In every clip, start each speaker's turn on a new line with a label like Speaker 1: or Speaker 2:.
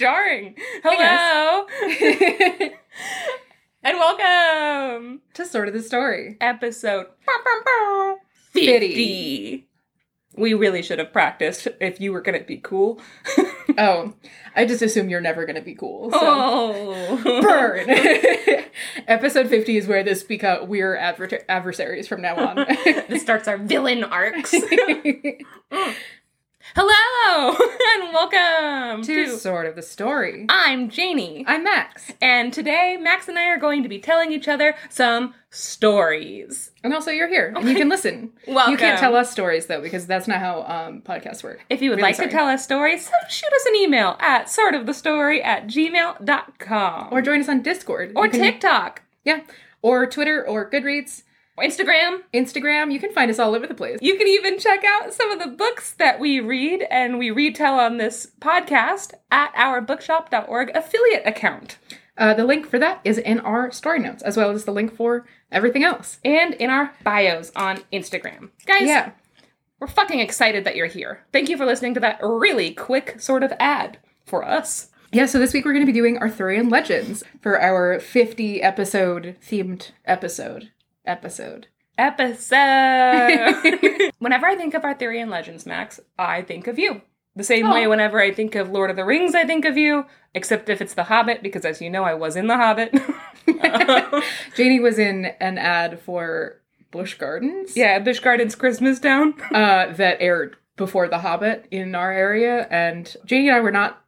Speaker 1: jarring. Hello. and welcome
Speaker 2: to sort of the story.
Speaker 1: episode
Speaker 2: 50.
Speaker 1: 50. We really should have practiced if you were going to be cool.
Speaker 2: Oh, I just assume you're never going to be cool. So.
Speaker 1: Oh.
Speaker 2: Burn. Episode 50 is where this become we're adver- adversaries from now on.
Speaker 1: this starts our villain arcs. Hello and welcome
Speaker 2: to
Speaker 1: to
Speaker 2: sort of the story.
Speaker 1: I'm Janey.
Speaker 2: I'm Max.
Speaker 1: And today, Max and I are going to be telling each other some stories.
Speaker 2: And also, you're here and you can listen.
Speaker 1: Welcome.
Speaker 2: You can't tell us stories though, because that's not how um, podcasts work.
Speaker 1: If you would
Speaker 2: Really
Speaker 1: like
Speaker 2: sorry.
Speaker 1: to tell us stories, shoot us an email at sortofthestory at gmail.com.
Speaker 2: Or join us on Discord.
Speaker 1: or
Speaker 2: You can-
Speaker 1: TikTok.
Speaker 2: Yeah. Or Twitter or Goodreads,
Speaker 1: Instagram.
Speaker 2: Instagram. You can find us all over the place.
Speaker 1: You can even check out some of the books that we read and we retell on this podcast at our bookshop.org affiliate account
Speaker 2: Uh, the link for that is in our story notes, as well as the link for everything else.
Speaker 1: and in our bios on Instagram. Guys,
Speaker 2: Yeah.
Speaker 1: we're fucking excited that you're here. Thank you for listening to that really quick sort of ad for us.
Speaker 2: Yeah, so this week we're going to be doing Arthurian Legends for our 50 episode themed episode. Episode.
Speaker 1: Episode. whenever I think of Arthurian legends, Max, I think of you. The same
Speaker 2: Oh.
Speaker 1: way whenever I think of Lord of the Rings, I think of you, except if it's The Hobbit, because as you know, I was in The Hobbit.
Speaker 2: Janey was in an ad for Busch Gardens
Speaker 1: yeah, Busch Gardens Christmas Town.
Speaker 2: uh, that aired before The Hobbit in our area, and Janey and I were not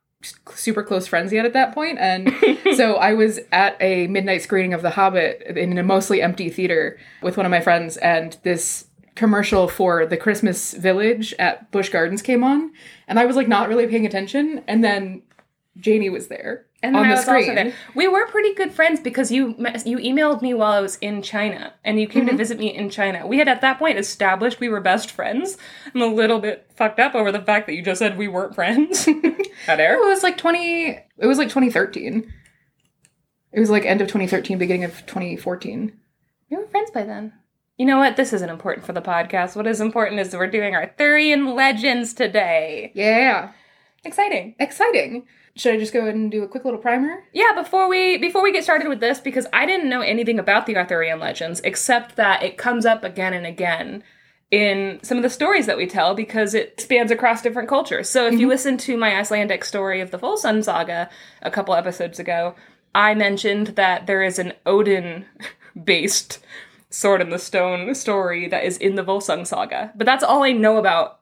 Speaker 2: super close friends yet at that point, and so I was at a midnight screening of The Hobbit in a mostly empty theater with one of my friends, and this commercial for the Christmas Village at Busch Gardens came on, and I was like not really paying attention, and then Janey was there
Speaker 1: And
Speaker 2: on
Speaker 1: then I
Speaker 2: the
Speaker 1: was also
Speaker 2: screen.
Speaker 1: there. We were pretty good friends because you you emailed me while I was in China, and you came to mm-hmm. visit me in China. We had at that point established we were best friends. I'm a little bit fucked up over the fact that you just said we weren't friends. At air.
Speaker 2: It was like 20 it was like 2013. It was like end of 2013 beginning of 2014.
Speaker 1: We were friends by then. You know what? This isn't important for the podcast. What is important is that we're doing Arthurian legends today.
Speaker 2: Yeah.
Speaker 1: Exciting.
Speaker 2: Exciting. Should I just go ahead and do a quick little primer?
Speaker 1: Yeah, before we before we get started with this, because I didn't know anything about the Arthurian legends except that it comes up again and again in some of the stories that we tell because it spans across different cultures. So if you listen to my Icelandic story of the Volsung saga a couple episodes ago, I mentioned that there is an Odin based sword in the stone story that is in the Volsung saga. But that's all I know about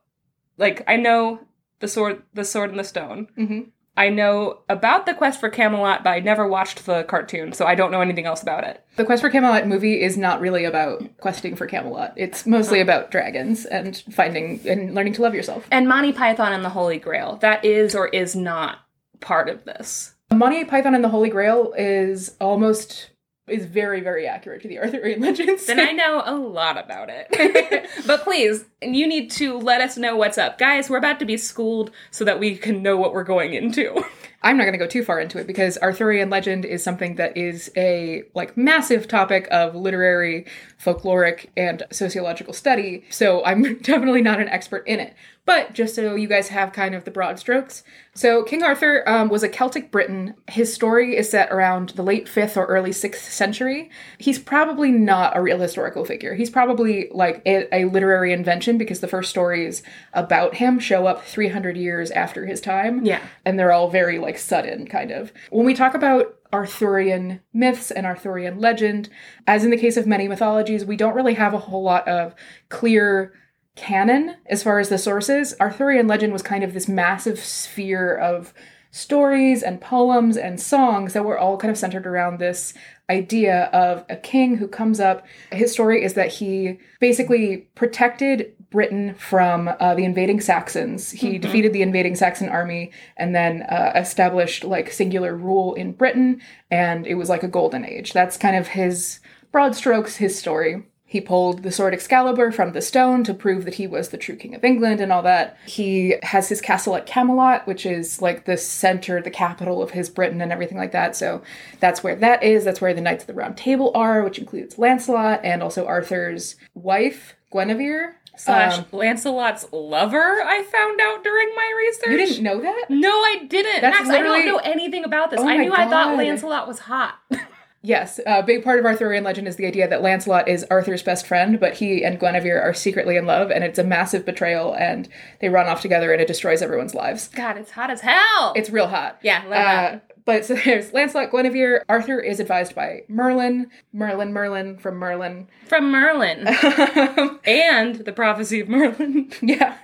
Speaker 1: like I know the sword the sword in the stone.
Speaker 2: Mm-hmm.
Speaker 1: I know about the quest for Camelot, but I never watched the cartoon, so I don't know anything else about it.
Speaker 2: The Quest for Camelot movie is not really about questing for Camelot. It's mostly oh. about dragons and finding and learning to love yourself.
Speaker 1: And Monty Python and the Holy Grail, that is or is not part of this.
Speaker 2: Monty Python and the Holy Grail is almost is very very accurate to the Arthurian legends.
Speaker 1: Then I know a lot about it. but please, you need to let us know what's up. Guys, we're about to be schooled so that we can know what we're going into.
Speaker 2: I'm not going to go too far into it because Arthurian legend is something that is a like massive topic of literary, folkloric, and sociological study. So I'm definitely not an expert in it. But just so you guys have kind of the broad strokes. So King Arthur um, was a Celtic Briton. His story is set around the late 5th or early 6th century. He's probably not a real historical figure. He's probably like a, a literary invention because the first stories about him show up 300 years after his time
Speaker 1: Yeah.
Speaker 2: and they're all very like sudden kind of. When we talk about Arthurian myths and Arthurian legend, as in the case of many mythologies, we don't really have a whole lot of clear canon as far as the sources. Arthurian legend was kind of this massive sphere of stories and poems and songs that were all kind of centered around this idea of a king who comes up. His story is that he basically protected Britain from uh, the invading Saxons. He defeated the invading Saxon army and then uh, established like singular rule in Britain, and it was like a golden age. That's kind of his broad strokes, his story. He pulled the sword Excalibur from the stone to prove that he was the true king of England and all that. He has his castle at Camelot, which is like the center, the capital of his Britain and everything like that. So that's where that is. That's where the Knights of the Round Table are, which includes Lancelot and also Arthur's wife, Guinevere.
Speaker 1: slash
Speaker 2: Um,
Speaker 1: Lancelot's lover. I found out during my research.
Speaker 2: You didn't know that?
Speaker 1: No, I didn't.
Speaker 2: That's
Speaker 1: Max, I don't know anything about this.
Speaker 2: Oh
Speaker 1: I knew I thought Lancelot was hot.
Speaker 2: Yes, a big part of Arthurian legend is the idea that Lancelot is Arthur's best friend, but he and Guinevere are secretly in love, and it's a massive betrayal, and they run off together, and it destroys everyone's lives.
Speaker 1: God, it's hot as hell.
Speaker 2: It's real hot.
Speaker 1: yeah,
Speaker 2: Uh, but so there's Lancelot, Guinevere. Arthur is advised by Merlin, Merlin, Merlin from Merlin.
Speaker 1: from Merlin and the prophecy of Merlin.
Speaker 2: yeah,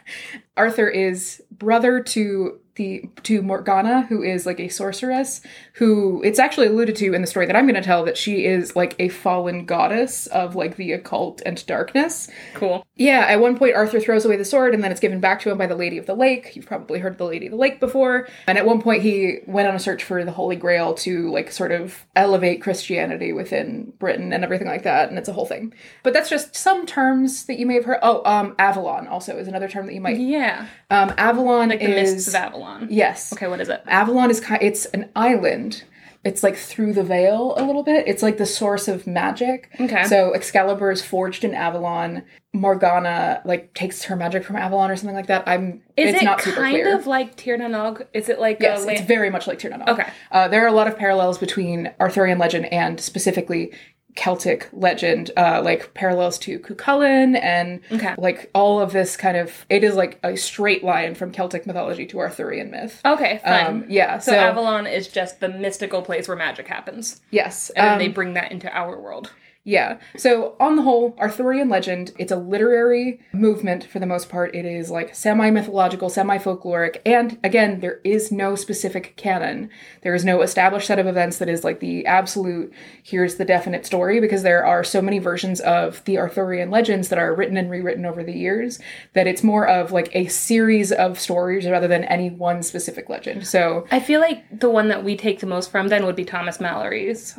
Speaker 2: Arthur is brother to the to Morgana, who is like a sorceress. Who it's actually alluded to in the story that I'm going to tell that she is like a fallen goddess of like the occult and darkness.
Speaker 1: cool.
Speaker 2: Yeah, at one point Arthur throws away the sword and then it's given back to him by the Lady of the Lake. You've probably heard of the Lady of the Lake before. And at one point he went on a search for the Holy Grail to like sort of elevate Christianity within Britain and everything like that, and it's a whole thing. But that's just some terms that you may have heard. Oh, um Avalon also is another term that you might
Speaker 1: Yeah,
Speaker 2: um Avalon
Speaker 1: like the
Speaker 2: is
Speaker 1: mists of Avalon.
Speaker 2: Yes.
Speaker 1: Okay, what is it?
Speaker 2: Avalon is kind it's an island. It's like through the veil a little bit. It's like the source of magic.
Speaker 1: Okay.
Speaker 2: So Excalibur is forged in Avalon. Morgana like takes her magic from Avalon or something like that. I'm
Speaker 1: Is
Speaker 2: it's
Speaker 1: it
Speaker 2: not super
Speaker 1: kind
Speaker 2: clear.
Speaker 1: of like Tir na Nog? Is it like
Speaker 2: yes, it's very much like Tir na Nog.
Speaker 1: Okay.
Speaker 2: Uh, there are a lot of parallels between Arthurian legend and specifically Celtic legend, uh, like parallels to Cuchulainn and
Speaker 1: Okay.
Speaker 2: like all of this kind of. It is like a straight line from Celtic mythology to Arthurian myth.
Speaker 1: Okay, fine.
Speaker 2: Um, yeah.
Speaker 1: so,
Speaker 2: So,
Speaker 1: Avalon is just the mystical place where magic happens,
Speaker 2: yes,
Speaker 1: and
Speaker 2: um,
Speaker 1: they bring that into our world.
Speaker 2: Yeah. So, on the whole, Arthurian legend, it's a literary movement for the most part. It is like semi mythological, semi folkloric, and again, there is no specific canon. There is no established set of events that is like the absolute, here's the definite story, because there are so many versions of the Arthurian legends that are written and rewritten over the years that it's more of like a series of stories rather than any one specific legend. So,
Speaker 1: I feel like the one that we take the most from then would be Thomas Malory's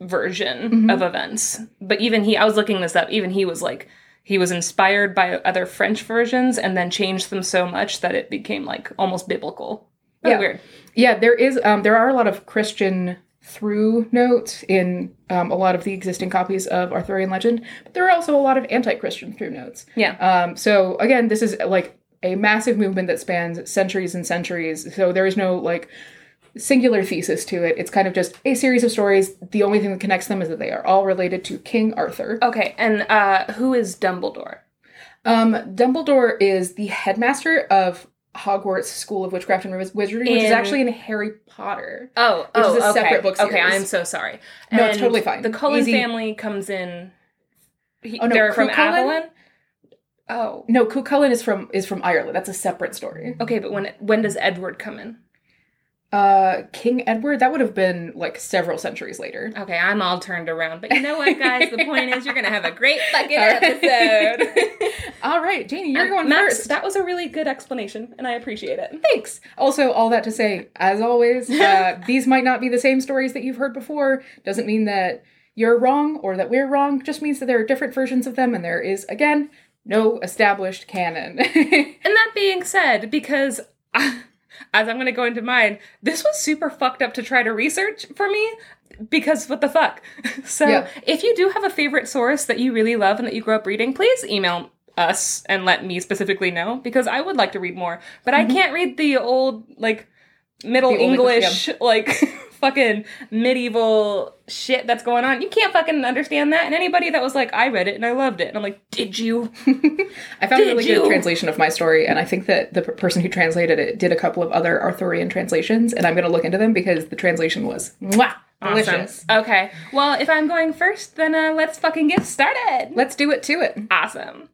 Speaker 1: version
Speaker 2: Mm-hmm.
Speaker 1: of events. But even he, I was looking this up, even he was like, he was inspired by other French versions and then changed them so much that it became like almost biblical. Really
Speaker 2: Yeah.
Speaker 1: weird.
Speaker 2: Yeah, there is. Um, there are a lot of Christian through notes in um, a lot of the existing copies of Arthurian legend, but there are also a lot of anti-Christian through notes.
Speaker 1: Yeah.
Speaker 2: Um, so again, this is like a massive movement that spans centuries and centuries. So there is no like singular thesis to it. It's kind of just a series of stories. The only thing that connects them is that they are all related to King Arthur.
Speaker 1: Okay, and uh who is Dumbledore?
Speaker 2: Um, Dumbledore is the headmaster of Hogwarts School of Witchcraft and Wiz- Wizardry, which is actually in Harry Potter.
Speaker 1: Oh,
Speaker 2: Which is
Speaker 1: oh,
Speaker 2: a
Speaker 1: okay.
Speaker 2: separate book series. Okay.
Speaker 1: I'm so sorry.
Speaker 2: No, it's totally fine.
Speaker 1: The Cullen
Speaker 2: Easy.
Speaker 1: family comes in. He,
Speaker 2: Oh, no,
Speaker 1: they're from? Avalon. Oh,
Speaker 2: No, Cuchulainn is from is from Ireland. That's a separate story.
Speaker 1: okay, but when when does Edward come in?
Speaker 2: Uh, King Edward, that would have been like several centuries later.
Speaker 1: Okay, I'm all turned around, but you know what, guys? the point is, you're gonna have a great fucking
Speaker 2: All right.
Speaker 1: episode.
Speaker 2: All right, Janey, you're going
Speaker 1: Max,
Speaker 2: first.
Speaker 1: that was a really good explanation, and I appreciate it.
Speaker 2: Thanks. Also, all that to say, as always, uh, these might not be the same stories that you've heard before. Doesn't mean that you're wrong or that we're wrong. Just means that there are different versions of them, and there is again no established canon.
Speaker 1: And that being said, because as I'm going to go into mine, this was super fucked up to try to research for me because what the fuck. So
Speaker 2: Yeah.
Speaker 1: if you do have a favorite source that you really love and that you grew up reading, please email us and let me specifically know because I would like to read more, but I can't read the old like Middle
Speaker 2: Mm-hmm. The old
Speaker 1: English like fucking medieval shit that's going on. You can't fucking understand that. And anybody that was like, I read it and I loved it, and I'm like, did you?
Speaker 2: I found a really
Speaker 1: you?
Speaker 2: good translation of my story, and I think that the person who translated it did a couple of other Arthurian translations, and I'm going to look into them because the translation was mwah, delicious.
Speaker 1: Awesome. Okay. Well, if I'm going first, then uh, let's fucking get started.
Speaker 2: Let's do it to it.
Speaker 1: Awesome.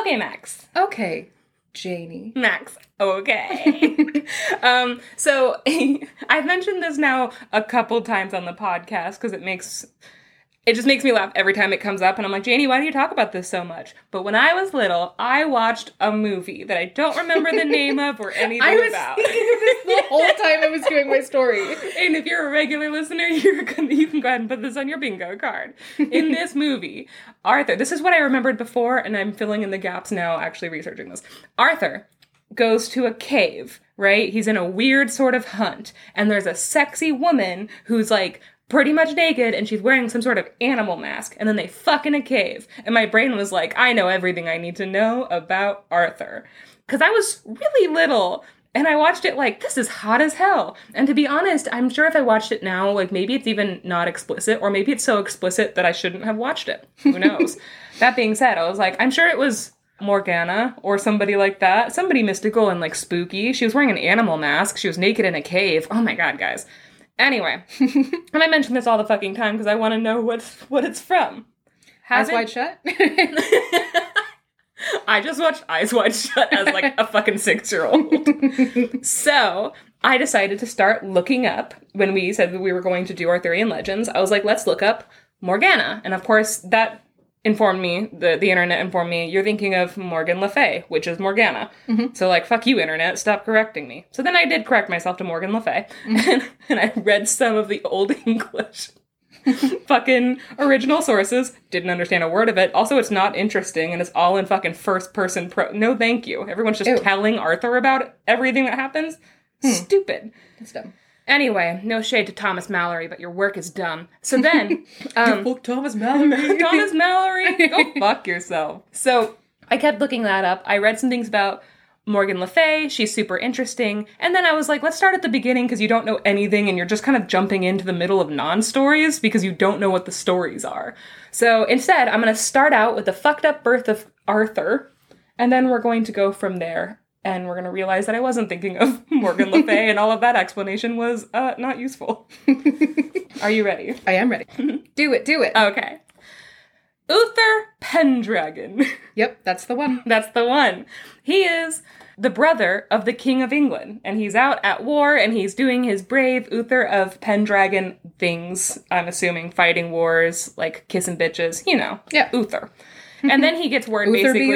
Speaker 1: Okay, Max.
Speaker 2: Okay, Janey.
Speaker 1: Max. Okay. um, so I've mentioned this now a couple times on the podcast because it makes it just makes me laugh every time it comes up and I'm like, Janey, why do you talk about this so much? But when I was little, I watched a movie that I don't remember the name of or anything
Speaker 2: I was
Speaker 1: about.
Speaker 2: thinking of this the whole time I was doing my story.
Speaker 1: And if you're a regular listener, you're gonna, you can go ahead and put this on your bingo card. In this movie, Arthur, this is what I remembered before, and I'm filling in the gaps now, actually researching this. Arthur goes to a cave, right? He's in a weird sort of hunt, and there's a sexy woman who's like pretty much naked and she's wearing some sort of animal mask and then they fuck in a cave and my brain was like i know everything i need to know about arthur because i was really little and i watched it like this is hot as hell and to be honest i'm sure if i watched it now like maybe it's even not explicit or maybe it's so explicit that i shouldn't have watched it who knows that being said i was like i'm sure it was Morgana or somebody like that. Somebody mystical and like spooky. She was wearing an animal mask. She was naked in a cave. Oh my god, guys. Anyway, and I mention this all the fucking time because I want to know what's what it's from.
Speaker 2: Eyes wide shut.
Speaker 1: I just watched Eyes Wide Shut as like a fucking six year old. so I decided to start looking up when we said that we were going to do Arthurian legends. I was like, let's look up Morgana. And of course, that informed me, the, the internet informed me, you're thinking of Morgan Le Fay, which is Morgana. Mm-hmm. So, like, fuck you, internet, stop correcting me. So then I did correct myself to Morgan Le Fay. Mm-hmm. And, and I read some of the Old English fucking original sources. Didn't understand a word of it. Also, it's not interesting and it's all in fucking first person pro. No, thank you. Everyone's just
Speaker 2: Ew.
Speaker 1: telling Arthur about everything that happens. Hmm. Stupid.
Speaker 2: That's dumb.
Speaker 1: Anyway, no shade to Thomas Malory, but your work is dumb. So then, um,
Speaker 2: Fuck Thomas Malory.
Speaker 1: Thomas Malory, go fuck yourself. So I kept looking that up. I read some things about Morgan Le Fay. She's super interesting. And then I was like, let's start at the beginning because you don't know anything and you're just kind of jumping into the middle of non stories because you don't know what the stories are. So instead, I'm going to start out with the fucked up birth of Arthur. And then we're going to go from there. And we're going to realize that I wasn't thinking of Morgan Le Fay and all of that explanation was uh, not useful. Are you ready?
Speaker 2: I am ready. do it, do it.
Speaker 1: Okay. Uther Pendragon.
Speaker 2: yep, that's the one.
Speaker 1: That's the one. He is the brother of the King of England, and he's out at war and he's doing his brave Uther of Pendragon things. I'm assuming fighting wars, like kissing bitches, you know.
Speaker 2: Yeah.
Speaker 1: Uther. And then he gets word basically.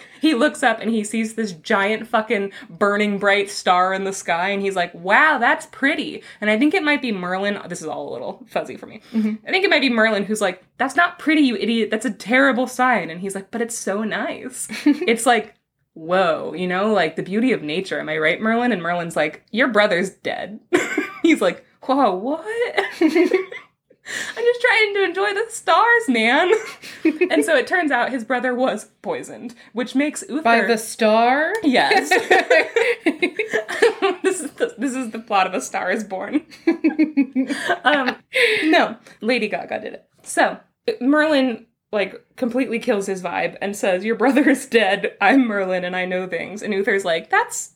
Speaker 1: He looks up and he sees this giant fucking burning bright star in the sky and he's like, wow, that's pretty. And I think it might be Merlin. This is all a little fuzzy for me. I think it might be Merlin who's like, that's not pretty, you idiot. That's a terrible sign. And he's like, but it's so nice. it's like, whoa, you know, like the beauty of nature. Am I right, Merlin? And Merlin's like, your brother's dead. he's like, whoa, what? I'm just trying to enjoy the stars, man. and so it turns out his brother was poisoned, which makes Uther
Speaker 2: By the star?
Speaker 1: yes. this is the, this is the plot of A Star Is Born. um, no, Lady Gaga did it. So Merlin like completely kills his vibe and says, "Your brother is dead. I'm Merlin, and I know things." And Uther's like, "That's."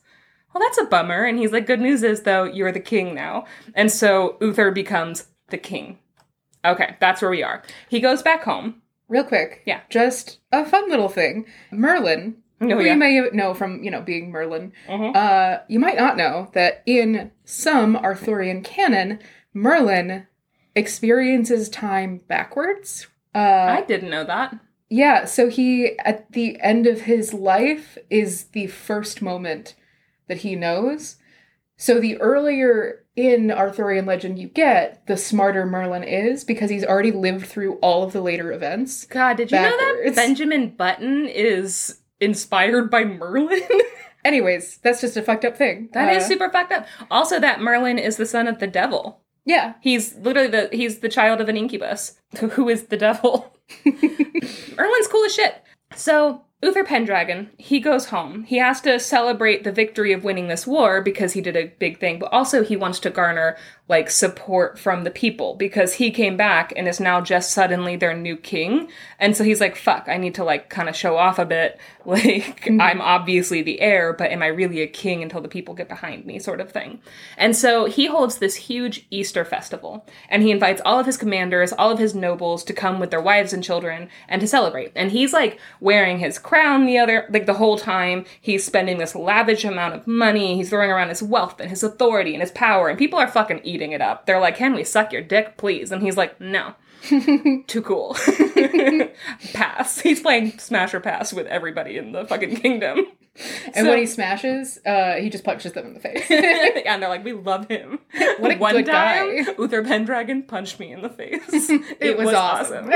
Speaker 1: Well, that's a bummer. And he's like, good news is, though, you're the king now. And so Uther becomes the king. Okay, that's where we are. He goes back home.
Speaker 2: Real quick.
Speaker 1: Yeah.
Speaker 2: Just a fun little thing. Merlin,
Speaker 1: Oh,
Speaker 2: who
Speaker 1: yeah.
Speaker 2: you may know from, you know, being Merlin,
Speaker 1: Mhm.
Speaker 2: uh, you might not know that in some Arthurian canon, Merlin experiences time backwards. Uh,
Speaker 1: I didn't know that.
Speaker 2: yeah, so he, at the end of his life, is the first moment that he knows. So the earlier in Arthurian legend you get, the smarter Merlin is because he's already lived through all of the later events.
Speaker 1: God, did you know that Benjamin Button is inspired by Merlin?
Speaker 2: Anyways, that's just a fucked up thing.
Speaker 1: That is
Speaker 2: Uh,
Speaker 1: super fucked up. Also, that Merlin is the son of the devil.
Speaker 2: Yeah.
Speaker 1: He's literally the he's the child of an incubus, who is the devil. Merlin's cool as shit. So Uther Pendragon, he goes home. He has to celebrate the victory of winning this war because he did a big thing, but also he wants to garner like support from the people because he came back and is now just suddenly their new king. And so he's like, fuck, I need to like kind of show off a bit. Like, mm-hmm. I'm obviously the heir, but am I really a king until the people get behind me, sort of thing. And so he holds this huge Easter festival and he invites all of his commanders, all of his nobles to come with their wives and children and to celebrate. And he's like wearing his crown the other, like the whole time. He's spending this lavish amount of money. He's throwing around his wealth and his authority and his power. And people are fucking eating it up. They're like, can we suck your dick, please? And he's like, no. Too cool. pass. He's playing Smash or Pass with everybody in the fucking kingdom.
Speaker 2: And
Speaker 1: So-
Speaker 2: when he smashes, uh, he just punches them in the face.
Speaker 1: and they're like, we love him.
Speaker 2: What a
Speaker 1: One
Speaker 2: good
Speaker 1: time,
Speaker 2: guy.
Speaker 1: Uther Pendragon punched me in the face.
Speaker 2: It was awesome.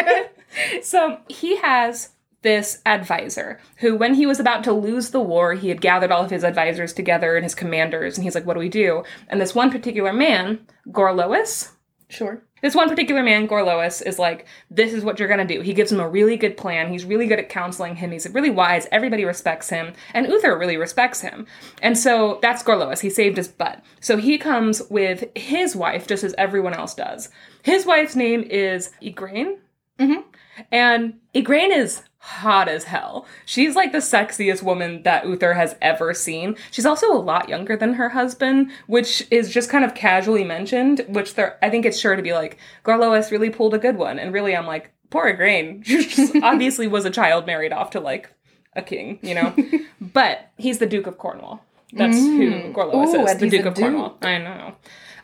Speaker 1: so he has this advisor who, when he was about to lose the war, he had gathered all of his advisors together and his commanders, and he's like, what do we do? And this one particular man, Gorlois,
Speaker 2: sure.
Speaker 1: This one particular man, Gorlois, is like, this is what you're gonna do. He gives him a really good plan. He's really good at counseling him. He's really wise. Everybody respects him. And Uther really respects him. And so that's Gorlois. He saved his butt. So he comes with his wife, just as everyone else does. His wife's name is Igraine.
Speaker 2: Mhm.
Speaker 1: And Igraine is hot as hell. She's like the sexiest woman that Uther has ever seen. She's also a lot younger than her husband, which is just kind of casually mentioned, which there I think it's sure to be like, Garlois really pulled a good one. And really I'm like, poor Igraine. She obviously was a child married off to like a king, you know? but he's the Duke of Cornwall. That's who mm. Gorlois
Speaker 2: Ooh,
Speaker 1: is, the Duke of
Speaker 2: duke.
Speaker 1: Cornwall. I know.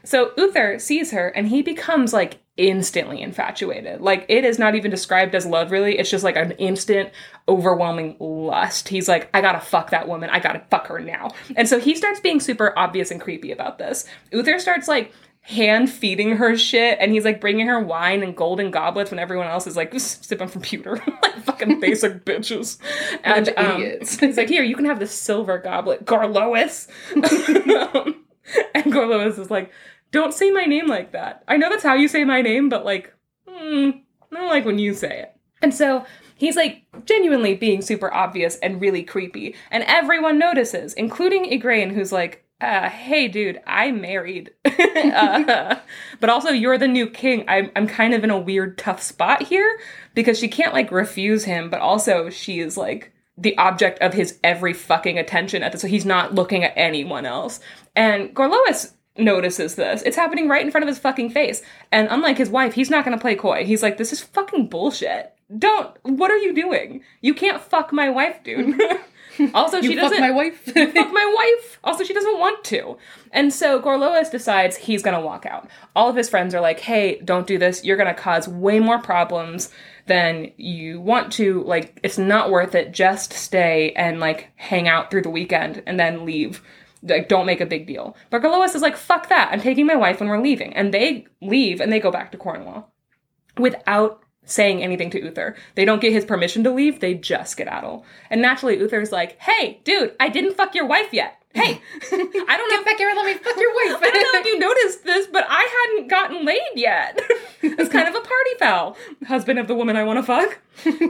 Speaker 1: So Uther sees her and he becomes like instantly infatuated. Like it is not even described as love really. It's just like an instant overwhelming lust. He's like I got to fuck that woman. I got to fuck her now. And so he starts being super obvious and creepy about this. Uther starts like hand feeding her shit and he's like bringing her wine and golden goblets when everyone else is like sipping from pewter like fucking basic bitches and um,
Speaker 2: idiots.
Speaker 1: he's like here you can have this silver goblet garlois and garlois is like don't say my name like that. I know that's how you say my name but like mm, I don't like when you say it. And so he's like genuinely being super obvious and really creepy and everyone notices including igraine who's like uh, hey dude i'm married. Uh, but also you're the new king. I'm, I'm kind of in a weird tough spot here because she can't like refuse him but also she is like the object of his every fucking attention at this so he's not looking at anyone else. And gorlois notices this it's happening right in front of his fucking face and unlike his wife he's not going to play coy he's like this is fucking bullshit don't what are you doing you can't fuck my wife dude also she
Speaker 2: You fuck
Speaker 1: doesn't
Speaker 2: my wife.
Speaker 1: fuck my wife. Also, she doesn't want to. And so Gorlois decides he's gonna walk out. All of his friends are like, hey, don't do this. You're gonna cause way more problems than you want to. Like, it's not worth it. Just stay and like hang out through the weekend and then leave. Like, don't make a big deal. But Gorlois is like, fuck that. I'm taking my wife when we're leaving. And they leave and they go back to Cornwall without saying anything to Uther. They don't get his permission to leave, they just skedaddle. And naturally, Uther's like, hey, dude, I didn't fuck your wife yet. Hey, I don't know.
Speaker 2: Get back here and let me fuck your wife.
Speaker 1: I don't know if you noticed this, but I hadn't gotten laid yet. it's kind of a party foul. Husband of the woman I want to fuck.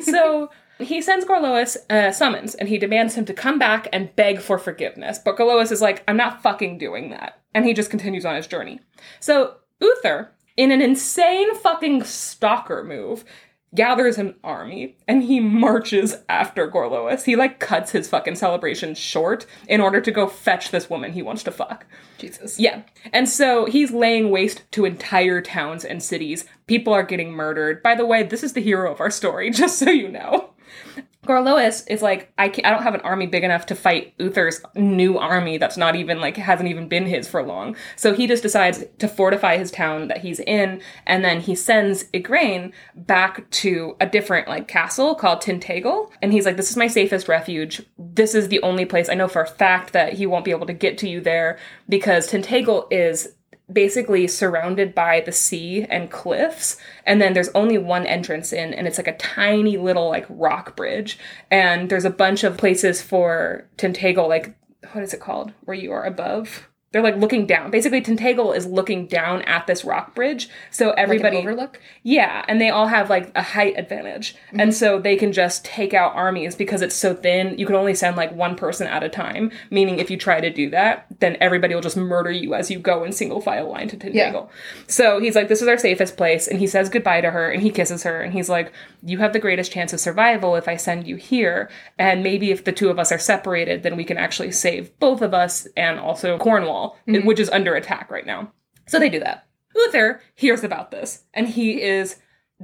Speaker 1: so he sends Gorlois a summons and he demands him to come back and beg for forgiveness. But Gorlois is like, I'm not fucking doing that. And he just continues on his journey. So Uther, in an insane fucking stalker move, gathers an army and he marches after Gorlois. He like cuts his fucking celebration short in order to go fetch this woman he wants to fuck.
Speaker 2: Jesus.
Speaker 1: Yeah. And so he's laying waste to entire towns and cities. People are getting murdered. By the way, this is the hero of our story, just so you know. Gorlois is like, I, I don't have an army big enough to fight Uther's new army that's not even, like, hasn't even been his for long. So he just decides to fortify his town that he's in, and then he sends Igraine back to a different, like, castle called Tintagel. And he's like, this is my safest refuge. This is the only place I know for a fact that he won't be able to get to you there because Tintagel is basically surrounded by the sea and cliffs and then there's only one entrance in and it's like a tiny little like rock bridge and there's a bunch of places for Tintagel like what is it called? Where you are above they're like looking down basically Tintagel is looking down at this rock bridge so
Speaker 2: Like an
Speaker 1: everybody
Speaker 2: overlook.
Speaker 1: yeah, and they all have like a height advantage. And mhm. so they can just take out armies because it's so thin. You can only send like one person at a time, meaning if you try to do that, then everybody will just murder you as you go in single file line to Tintagel.
Speaker 2: Yeah.
Speaker 1: So he's like, this is our safest place. And he says goodbye to her and he kisses her and he's like, you have the greatest chance of survival if I send you here. And maybe if the two of us are separated, then we can actually save both of us and also Cornwall, mm-hmm. which is under attack right now. So they do that. Uther hears about this and he is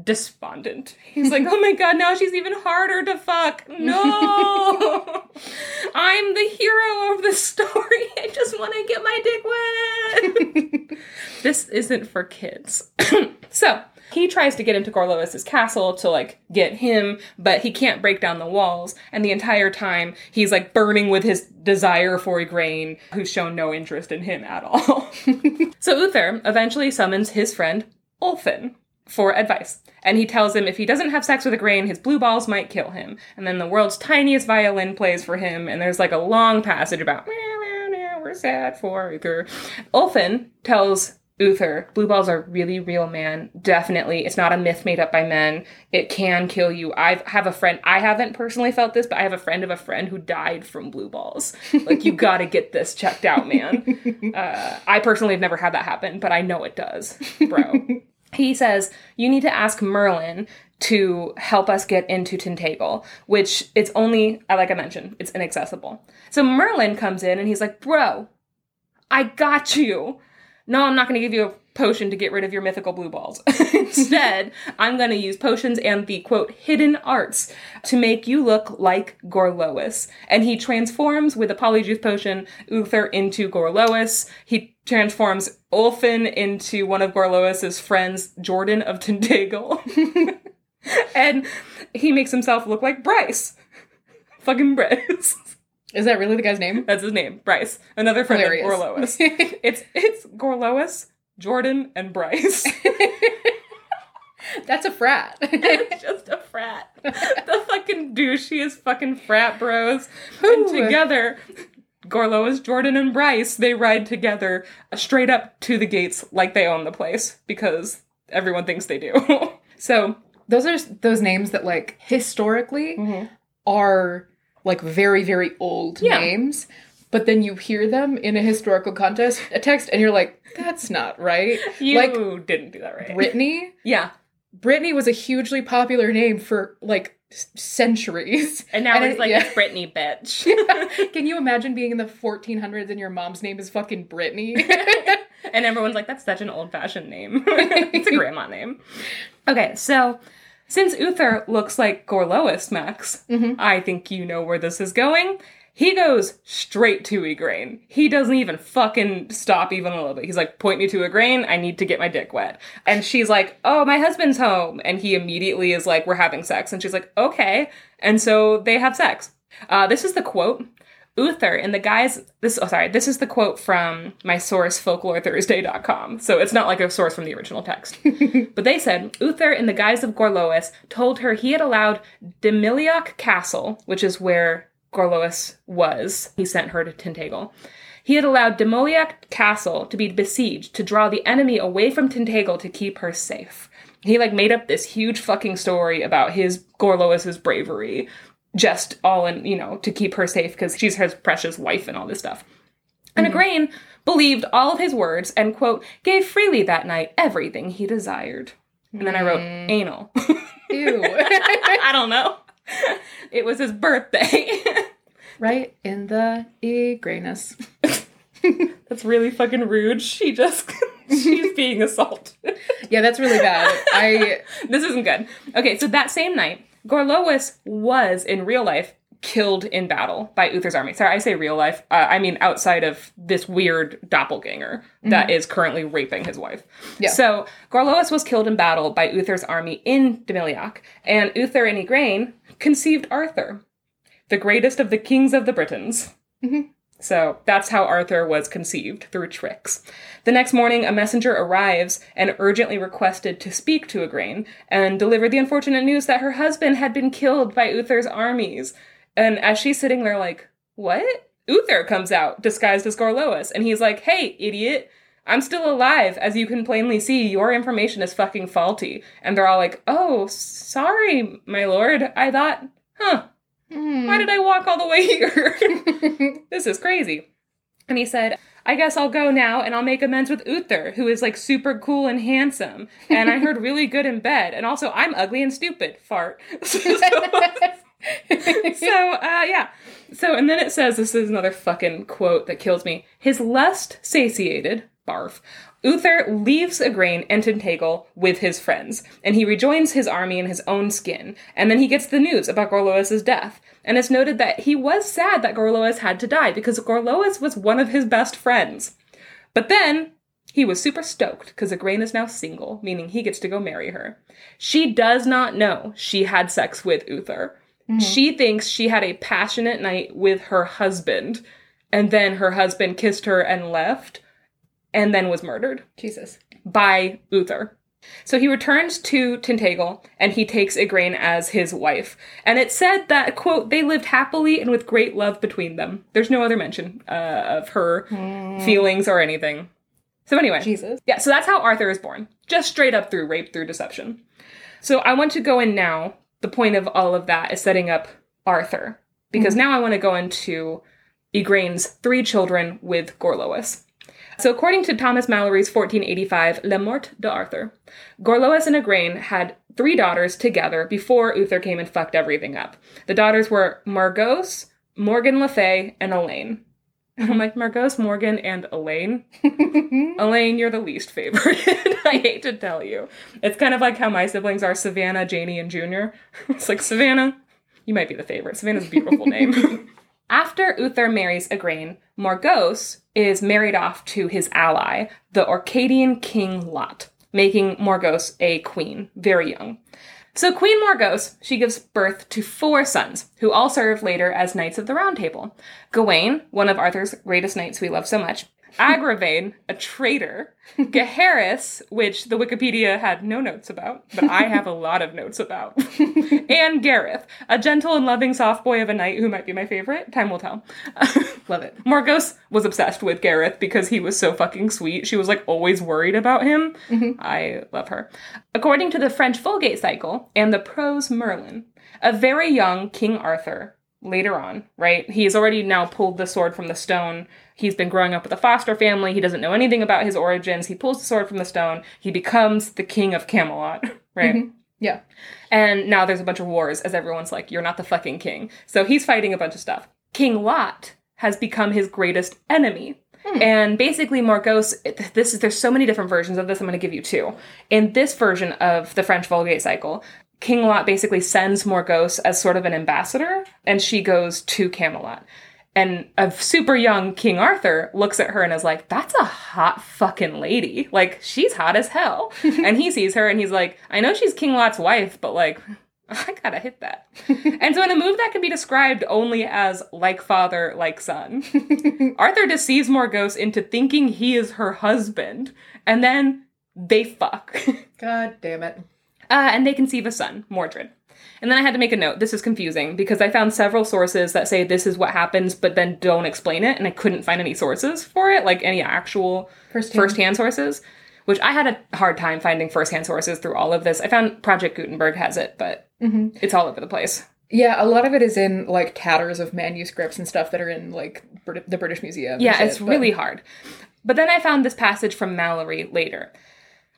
Speaker 1: despondent. He's like, oh my god, now she's even harder to fuck. No! I'm the hero of the story. I just want to get my dick wet. this isn't for kids. so, he tries to get into Gorlois's castle to like get him, but he can't break down the walls. And the entire time, he's like burning with his desire for Igraine, who's shown no interest in him at all. so Uther eventually summons his friend Ulfin for advice. And he tells him if he doesn't have sex with Igraine, his blue balls might kill him. And then the world's tiniest violin plays for him, and there's like a long passage about "Meow, meow, meow, we're sad for Uther. Ulfin tells Uther, blue balls are really real, man. Definitely. It's not a myth made up by men. It can kill you. I have a friend, I haven't personally felt this, but I have a friend of a friend who died from blue balls. Like, you gotta get this checked out, man. Uh, I personally have never had that happen, but I know it does, bro. he says, You need to ask Merlin to help us get into Tintagel, which it's only, like I mentioned, it's inaccessible. So Merlin comes in and he's like, Bro, I got you no, I'm not going to give you a potion to get rid of your mythical blue balls. Instead, I'm going to use potions and the quote hidden arts to make you look like Gorlois. And he transforms with a polyjuice potion Uther into Gorlois. He transforms Ulfin into one of Gorlois's friends, Jordan of Tintagel. and he makes himself look like Bryce. Fucking Bryce.
Speaker 2: Is that really the guy's name?
Speaker 1: That's his name, Bryce. Another friend
Speaker 2: Hilarious.
Speaker 1: of Gorlois. it's it's Gorlois, Jordan, and Bryce.
Speaker 2: That's a frat.
Speaker 1: it's just a frat. the fucking douchiest fucking frat bros. And together, Gorlois, Jordan, and Bryce, they ride together straight up to the gates like they own the place because everyone thinks they do. so,
Speaker 2: those are those names that like historically
Speaker 1: Mhm.
Speaker 2: are like very very old
Speaker 1: Yeah.
Speaker 2: names but then you hear them in a historical contest a text and you're like that's not right
Speaker 1: you
Speaker 2: like
Speaker 1: didn't do that right.
Speaker 2: brittany
Speaker 1: yeah.
Speaker 2: brittany was a hugely popular name for like centuries
Speaker 1: And now
Speaker 2: And
Speaker 1: it's
Speaker 2: it-
Speaker 1: like,
Speaker 2: yeah.
Speaker 1: Brittany, bitch.
Speaker 2: can you imagine being in the 1400s and your mom's name is fucking brittany
Speaker 1: And everyone's like, that's such an old fashioned name. it's a grandma name. Okay, so since Uther looks like Gorlois, Max, I think you know where this is going. He goes straight to Igraine. He doesn't even fucking stop even a little bit. He's like, point me to Igraine. I need to get my dick wet. And she's like, oh, my husband's home. And he immediately is like, we're having sex. And she's like, okay. And so they have sex. Uh, this is the quote. Uther and the guys this oh sorry, this is the quote from my source folklorethursday.com. So it's not like a source from the original text. but they said Uther in the guise of Gorlois told her he had allowed Dimilioc Castle, which is where Gorlois was. He sent her to Tintagel. He had allowed Dimilioc Castle to be besieged to draw the enemy away from Tintagel to keep her safe. He like made up this huge fucking story about his Gorlois's bravery, just all in you know to keep her safe because she's his precious wife and all this stuff. And mm-hmm. Igraine believed all of his words and quote gave freely that night everything he desired. And then I wrote mm. anal.
Speaker 2: ew
Speaker 1: I don't know. It was his birthday.
Speaker 2: right in the e-grayness
Speaker 1: That's really fucking rude. She just she's being assaulted.
Speaker 2: yeah that's really bad i
Speaker 1: this isn't good. Okay, so that same night, Gorlois was in real life killed in battle by Uther's army. Sorry, I say real life. Uh, I mean outside of this weird doppelganger that is currently raping his wife.
Speaker 2: Yeah.
Speaker 1: So Gorlois was killed in battle by Uther's army in Dimilioc, and Uther and Igraine conceived Arthur, the greatest of the kings of the Britons. So that's how Arthur was conceived through tricks. The next morning, a messenger arrives and urgently requested to speak to Igraine and deliver the unfortunate news that her husband had been killed by Uther's armies. And as she's sitting there, like, what? Uther comes out disguised as Gorlois, and he's like, hey, idiot. I'm still alive. As you can plainly see, your information is fucking faulty. And they're all like, oh, sorry, my lord. I thought, huh, why did I walk all the way here? this is crazy. And he said, I guess I'll go now and I'll make amends with Uther, who is like super cool and handsome. And I heard really good in bed. And also, I'm ugly and stupid. Fart. so, so, uh, yeah. So, and then it says this is another fucking quote that kills me. His lust satiated, barf. Uther leaves Igraine and Tintagel with his friends, and he rejoins his army in his own skin. And then he gets the news about Gorlois' death. And it's noted that he was sad that Gorlois had to die because Gorlois was one of his best friends. But then he was super stoked because Igraine is now single, meaning he gets to go marry her. She does not know she had sex with Uther. Mm-hmm. She thinks she had a passionate night with her husband, and then her husband kissed her and left, and then was murdered
Speaker 2: jesus
Speaker 1: by Uther. So he returns to Tintagel and he takes Igraine as his wife. And it said that, quote, they lived happily and with great love between them. There's no other mention uh, of her feelings or anything. So anyway,
Speaker 2: Jesus.
Speaker 1: yeah, so that's how Arthur is born. Just straight up through rape through deception. So I want to go in now. The point of all of that is setting up Arthur. Because now I want to go into Igraine's three children with Gorlois. So according to Thomas Malory's 1485 Le Morte d'Arthur, Gorlois and Igraine had three daughters together before Uther came and fucked everything up. The daughters were Morgause, Morgan Le Fay, and Elaine. And I'm like, Morgause, Morgan, and Elaine? Elaine, you're the least favorite. I hate to tell you. It's kind of like how my siblings are Savannah, Janey, and Junior. It's like, Savannah, you might be the favorite. Savannah's a beautiful name. After Uther marries Igraine, Morgause is married off to his ally, the Orcadian king Lot, making Morgause a queen, very young. So Queen Morgause, she gives birth to four sons, who all serve later as Knights of the Round Table. Gawain, one of Arthur's greatest knights we love so much. Agravain, a traitor. Gaheris, which the Wikipedia had no notes about, but I have a lot of notes about. and Gareth, a gentle and loving soft boy of a knight who might be my favorite. Time will tell.
Speaker 2: Love it.
Speaker 1: Morgause was obsessed with Gareth because he was so fucking sweet. She was like always worried about him. Mm-hmm. I love her. According to the French Vulgate cycle and the prose Merlin, a very young King Arthur, later on, right? He's already now pulled the sword from the stone. He's been growing up with a foster family. He doesn't know anything about his origins. He pulls the sword from the stone. He becomes the king of Camelot, right? Mm-hmm.
Speaker 2: Yeah.
Speaker 1: And now there's a bunch of wars as everyone's like, you're not the fucking king. So he's fighting a bunch of stuff. King Lot has become his greatest enemy. Hmm. And basically, Morgause, this is, there's so many different versions of this. I'm going to give you two. In this version of the French Vulgate cycle, King Lot basically sends Morgause as sort of an ambassador, and she goes to Camelot. And a super young King Arthur looks at her and is like, that's a hot fucking lady. Like, she's hot as hell. and he sees her and he's like, I know she's King Lot's wife, but like, I gotta hit that. and so in a move that can be described only as like father, like son, Arthur deceives Morgause into thinking he is her husband, and then they fuck.
Speaker 2: God damn it.
Speaker 1: Uh, and they conceive a son, Mordred. And then I had to make a note. This is confusing because I found several sources that say this is what happens, but then don't explain it, and I couldn't find any sources for it, like any actual
Speaker 2: First-hand.
Speaker 1: first-hand sources. Which I had a hard time finding first-hand sources through all of this. I found Project Gutenberg has it, but it's all over the place.
Speaker 2: Yeah, a lot of it is in like tatters of manuscripts and stuff that are in like Brit- the British Museum.
Speaker 1: Yeah,
Speaker 2: shit,
Speaker 1: it's
Speaker 2: but-
Speaker 1: really hard. But then I found this passage from Malory later.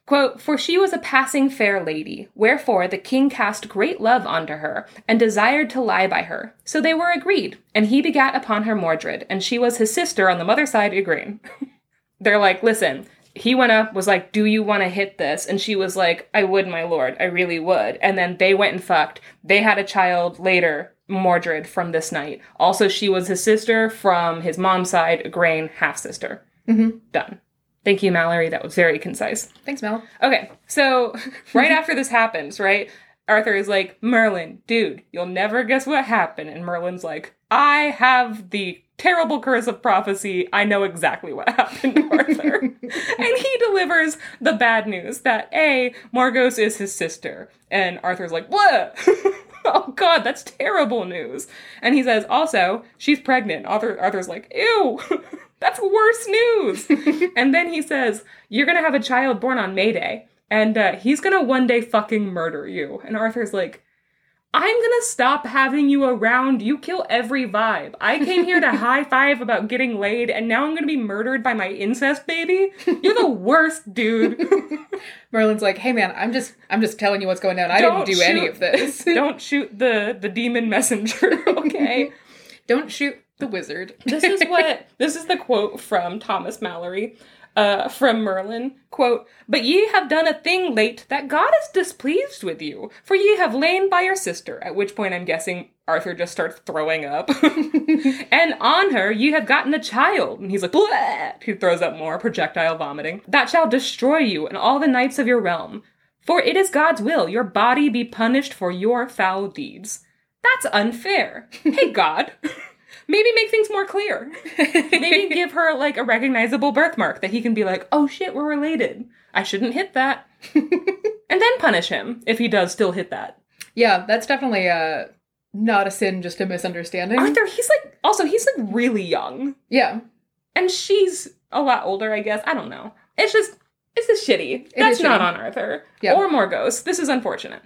Speaker 1: Quote, For she was a passing fair lady, wherefore the king cast great love unto her, and desired to lie by her. So they were agreed, and he begat upon her Mordred, and she was his sister on the mother side Igraine. They're like, listen, he went up, was like, Do you want to hit this? And she was like, I would, my lord, I really would. And then they went and fucked. They had a child later, Mordred, from this night. Also, she was his sister from his mom's side, Igraine, half sister. Mm-hmm. Done. Thank you, Malory. That was very concise.
Speaker 2: Thanks, Mel.
Speaker 1: Okay, so right after this happens, right? Arthur is like, Merlin, dude, you'll never guess what happened. And Merlin's like, I have the terrible curse of prophecy. I know exactly what happened to Arthur. and he delivers the bad news that A, Morgause is his sister. And Arthur's like, what? oh god, that's terrible news. And he says, also, she's pregnant. Arthur, Arthur's like, ew. That's worse news. and then he says, You're going to have a child born on May Day, and uh, he's going to one day fucking murder you. And Arthur's like, I'm to stop having you around. You kill every vibe. I came here to high five about getting laid, and now I'm to be murdered by my incest baby? You're the worst, dude.
Speaker 2: Merlin's like, hey man, I'm just I'm just telling you what's going down. I
Speaker 1: Don't
Speaker 2: didn't do any of this.
Speaker 1: Don't shoot the, the demon messenger, okay?
Speaker 2: Don't shoot the wizard.
Speaker 1: this is what this is the quote from Thomas Malory uh, from Merlin. Quote, But ye have done a thing late that God is displeased with you, for ye have lain by your sister, at which point I'm guessing Arthur just starts throwing up. and on her ye have gotten a child. And he's like, Bleh! He throws up more, projectile vomiting. That shall destroy you and all the knights of your realm. For it is God's will your body be punished for your foul deeds. That's unfair. Hey, God. Maybe make things more clear. Maybe give her like a recognizable birthmark that he can be like, oh shit, we're related. I shouldn't hit that. and then punish him if he does still hit that.
Speaker 2: Yeah, that's definitely uh not a sin, just a misunderstanding.
Speaker 1: Arthur, he's like, also, he's like really young.
Speaker 2: Yeah.
Speaker 1: And she's a lot older, I guess. I don't know. It's just it's just shitty. That's
Speaker 2: is
Speaker 1: not
Speaker 2: shitty.
Speaker 1: on Arthur
Speaker 2: Yeah.
Speaker 1: or Morgause. This is unfortunate.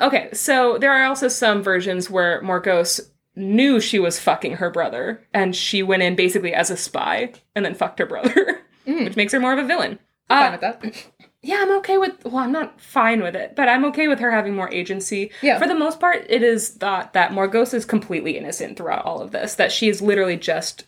Speaker 1: Okay, so there are also some versions where Morgause knew she was fucking her brother, and she went in basically as a spy and then fucked her brother, which makes her more of a villain.
Speaker 2: Fine
Speaker 1: Uh,
Speaker 2: with that.
Speaker 1: yeah, I'm okay with. Well, I'm not fine with it, but I'm okay with her having more agency.
Speaker 2: Yeah.
Speaker 1: For the most part, it is thought that Morgause is completely innocent throughout all of this. That she is literally just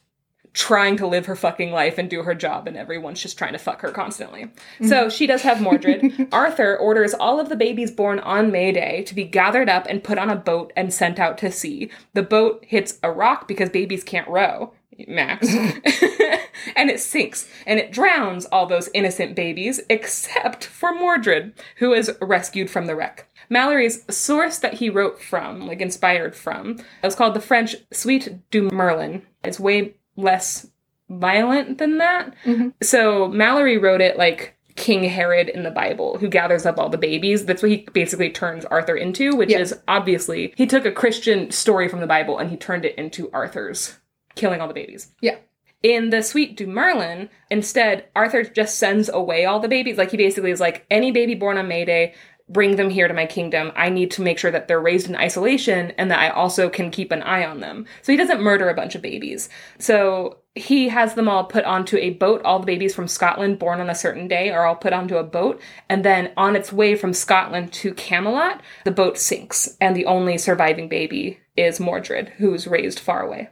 Speaker 1: trying to live her fucking life and do her job, and everyone's just trying to fuck her constantly. So she does have Mordred. Arthur orders all of the babies born on May Day to be gathered up and put on a boat and sent out to sea. The boat hits a rock because babies can't row. Max. and it sinks and it drowns all those innocent babies except for Mordred, who is rescued from the wreck. Malory's source that he wrote from, like inspired from, was called the French Suite du Merlin. It's way less violent than that. Mm-hmm. So Malory wrote it like King Herod in the Bible, who gathers up all the babies. That's what he basically turns Arthur into, which is obviously he took a Christian story from the Bible and he turned it into Arthur's killing all the babies.
Speaker 2: Yeah.
Speaker 1: In the Suite du Merlin, instead, Arthur just sends away all the babies. Like he basically is like, any baby born on May Day, bring them here to my kingdom. I need to make sure that they're raised in isolation and that I also can keep an eye on them. So he doesn't murder a bunch of babies. So he has them all put onto a boat. All the babies from Scotland born on a certain day are all put onto a boat. And then on its way from Scotland to Camelot, the boat sinks. And the only surviving baby is Mordred, who's raised far away.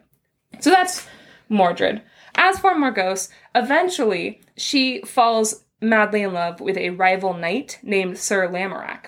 Speaker 1: So that's Mordred. As for Morgause, eventually she falls madly in love with a rival knight named Sir Lamorak.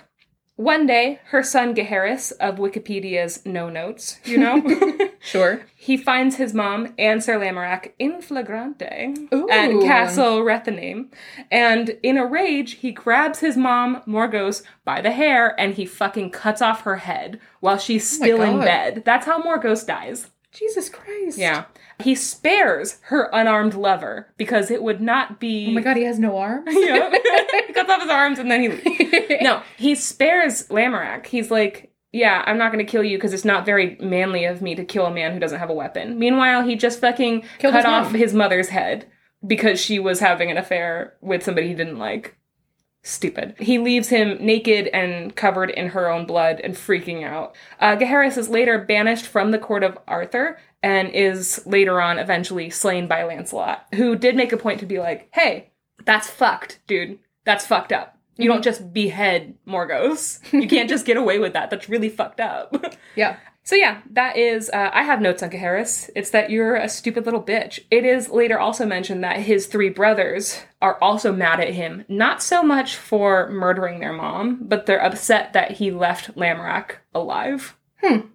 Speaker 1: One day, her son Gaheris of Wikipedia's no notes, you know,
Speaker 2: Sure.
Speaker 1: he finds his mom and Sir Lamorak in flagrante
Speaker 2: Ooh.
Speaker 1: at Castle Rethename. And in a rage, he grabs his mom, Morgause, by the hair and he fucking cuts off her head while she's oh still in bed. That's how Morgause dies.
Speaker 2: Jesus Christ.
Speaker 1: Yeah. He spares her unarmed lover because it would not be.
Speaker 2: Oh my god, he has no arms?
Speaker 1: Yeah. he cuts off his arms and then he leaves. No, he spares Lamorak. He's like, yeah, I'm not going to kill you because it's not very manly of me to kill a man who doesn't have a weapon. Meanwhile, he just fucking
Speaker 2: Killed
Speaker 1: cut
Speaker 2: his
Speaker 1: off
Speaker 2: mom.
Speaker 1: his mother's head because she was having an affair with somebody he didn't like. Stupid. He leaves him naked and covered in her own blood and freaking out. Uh, Gaheris is later banished from the court of Arthur and is later on eventually slain by Lancelot, who did make a point to be like, hey, that's fucked, dude. That's fucked up. You don't just behead Morgause. You can't just get away with that. That's really fucked up.
Speaker 2: Yeah.
Speaker 1: So yeah, that is. Uh, I have notes on Gaheris. It's that you're a stupid little bitch. It is later also mentioned that his three brothers are also mad at him, not so much for murdering their mom, but they're upset that he left Lamorak alive.
Speaker 2: Hmm.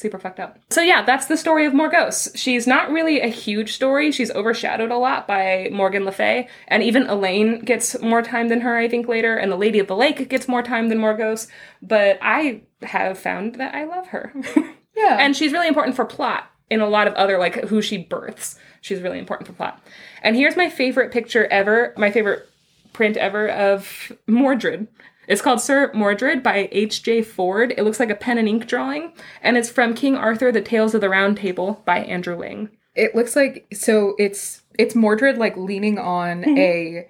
Speaker 1: Super fucked up. So yeah, that's the story of Morgause. She's not really a huge story. She's overshadowed a lot by Morgan Le Fay, and even Elaine gets more time than her, I think, later, and the Lady of the Lake gets more time than Morgause. But I have found that I love her.
Speaker 2: Yeah.
Speaker 1: and she's really important for plot in a lot of other like who she births she's really important for plot and here's my favorite picture ever my favorite print ever of mordred it's called sir mordred by h.j ford it looks like a pen and ink drawing and it's from king arthur the tales of the round table by andrew lang
Speaker 2: It looks like so it's it's Mordred like leaning on
Speaker 1: Mm-hmm.
Speaker 2: a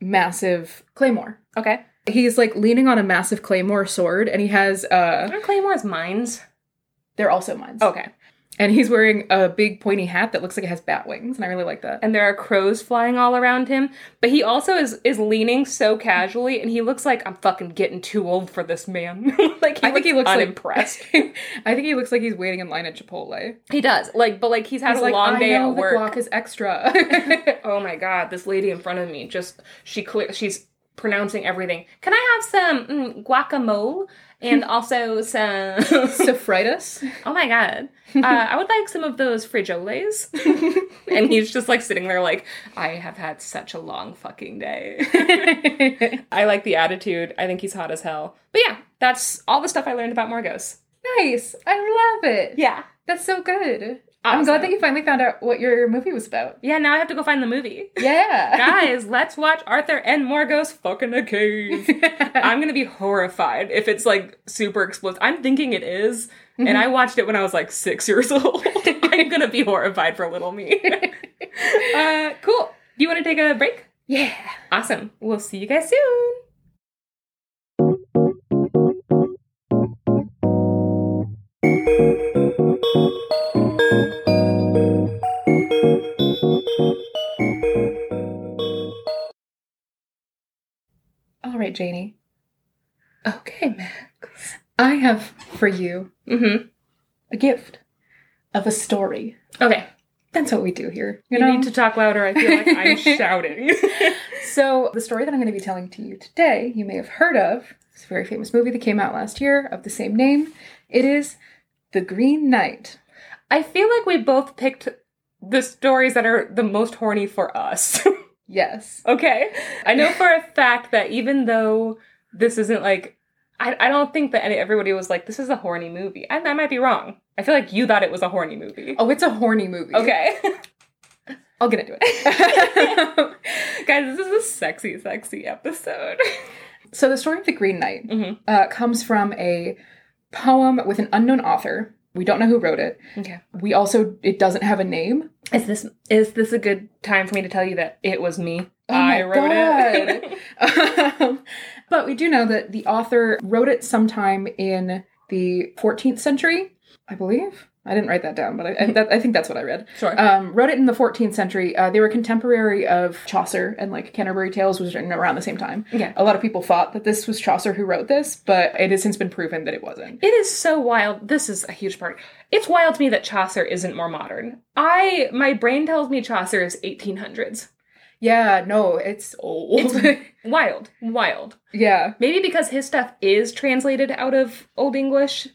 Speaker 2: massive claymore.
Speaker 1: okay
Speaker 2: He's like leaning on a massive claymore sword and he has uh
Speaker 1: are claymore's mines
Speaker 2: they're also mines.
Speaker 1: okay
Speaker 2: And he's wearing a big pointy hat that looks like it has bat wings and I really like that.
Speaker 1: and there are crows flying all around him. But he also is is leaning so casually, and he looks like I'm fucking getting too old for this man. like he
Speaker 2: I think he looks
Speaker 1: unimpressed.
Speaker 2: like I think he looks like he's waiting in line at Chipotle.
Speaker 1: he does. Like, but like he's had
Speaker 2: He's
Speaker 1: a
Speaker 2: like,
Speaker 1: long
Speaker 2: I
Speaker 1: day
Speaker 2: know
Speaker 1: at
Speaker 2: the
Speaker 1: work.
Speaker 2: guac is extra.
Speaker 1: oh my god, this lady in front of me just she clear she's pronouncing everything. Can I have some mm, guacamole and also some?
Speaker 2: Sofritas.
Speaker 1: oh my god, uh, I would like some of those frijoles. and he's just like sitting there, like I have had such a long fucking day. I like the attitude. I think he's hot as hell. But yeah, that's all the stuff I learned about Morgause.
Speaker 2: nice. I love it.
Speaker 1: Yeah.
Speaker 2: That's so good. I'm glad that you finally found out what your movie was about.
Speaker 1: Yeah, now I have to go find the movie.
Speaker 2: Yeah.
Speaker 1: Guys, let's watch Arthur and Morgause fucking a cave. I'm gonna be horrified if it's like super explosive. I'm thinking it is, and I watched it when I was like six years old. I'm gonna be horrified for little me. uh, cool. Do you want to take a break?
Speaker 2: Yeah.
Speaker 1: Awesome. We'll see you guys soon.
Speaker 2: Janey.
Speaker 1: Okay, Max.
Speaker 2: I have for you
Speaker 1: Mm-hmm.
Speaker 2: a gift of a story.
Speaker 1: Okay.
Speaker 2: That's what we do here.
Speaker 1: You,
Speaker 2: You know?
Speaker 1: need to talk louder. I feel like I'm shouting.
Speaker 2: So, the story that I'm going to be telling to you today, you may have heard of. It's a very famous movie that came out last year of the same name. It is The Green Knight.
Speaker 1: I feel like we both picked the stories that are the most horny for us.
Speaker 2: Yes.
Speaker 1: okay. I know for a fact that even though this isn't like, I, I don't think that any, everybody was like, this is a horny movie. And I might be wrong. I feel like you thought it was a horny movie.
Speaker 2: Oh, it's a horny movie.
Speaker 1: Okay.
Speaker 2: I'll get into it.
Speaker 1: Guys, this is a sexy, sexy episode.
Speaker 2: so, the story of The Green Knight
Speaker 1: Mhm.
Speaker 2: uh, comes from a poem with an unknown author. We don't know who wrote it.
Speaker 1: Okay.
Speaker 2: We also, it doesn't have a name.
Speaker 1: Is this is this a good time for me to tell you that it was me?
Speaker 2: Oh
Speaker 1: I wrote it.
Speaker 2: Um, but we do know that the author wrote it sometime in the 14th century, I believe. I didn't write that down, but I, I, that, I think that's what I read.
Speaker 1: sure.
Speaker 2: Um, wrote it in the 14th century. Uh, they were contemporary of Chaucer, and like Canterbury Tales was written around the same time.
Speaker 1: Okay.
Speaker 2: A lot of people thought that this was Chaucer who wrote this, but it has since been proven that it wasn't.
Speaker 1: It is so wild. This is a huge part. It's wild to me that Chaucer isn't more modern. I my brain tells me Chaucer is 1800s.
Speaker 2: Yeah, no, it's old.
Speaker 1: It's- Wild, wild.
Speaker 2: yeah.
Speaker 1: Maybe because his stuff is translated out of Old English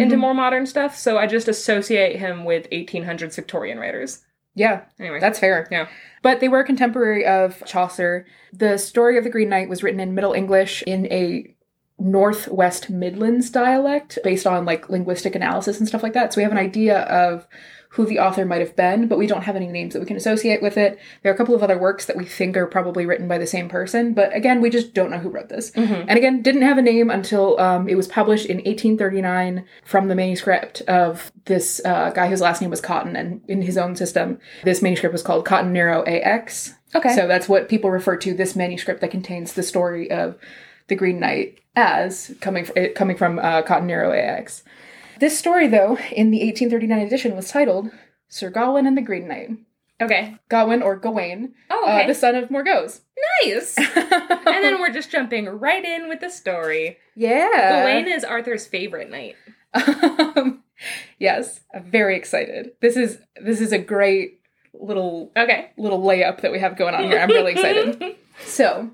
Speaker 1: into
Speaker 2: Mhm.
Speaker 1: more modern stuff, so I just associate him with 1800s Victorian writers.
Speaker 2: Yeah,
Speaker 1: Anyway,
Speaker 2: That's fair.
Speaker 1: Yeah.
Speaker 2: But they were contemporary of Chaucer. The story of the Green Knight was written in Middle English in a Northwest Midlands dialect based on like linguistic analysis and stuff like that. So we have an idea of who the author might have been, but we don't have any names that we can associate with it. There are a couple of other works that we think are probably written by the same person, but again, we just don't know who wrote this.
Speaker 1: Mhm.
Speaker 2: And again, didn't have a name until um, it was published in 1839 from the manuscript of this uh, guy whose last name was Cotton, and in his own system, this manuscript was called Cotton Nero AX.
Speaker 1: okay.
Speaker 2: So that's what people refer to this manuscript that contains the story of the Green Knight as coming from, coming from uh, Cotton Nero AX. This story, though, in the 1839 edition, was titled Sir Gawain and the Green Knight.
Speaker 1: okay.
Speaker 2: Gawain or Gawain,
Speaker 1: Oh,
Speaker 2: uh, the son of Morgause.
Speaker 1: nice. and then we're just jumping right in with the story.
Speaker 2: yeah,
Speaker 1: Gawain is Arthur's favorite knight.
Speaker 2: Um, yes, I'm very excited. This is this is a great little
Speaker 1: Okay.
Speaker 2: little layup that we have going on here. I'm really excited. So,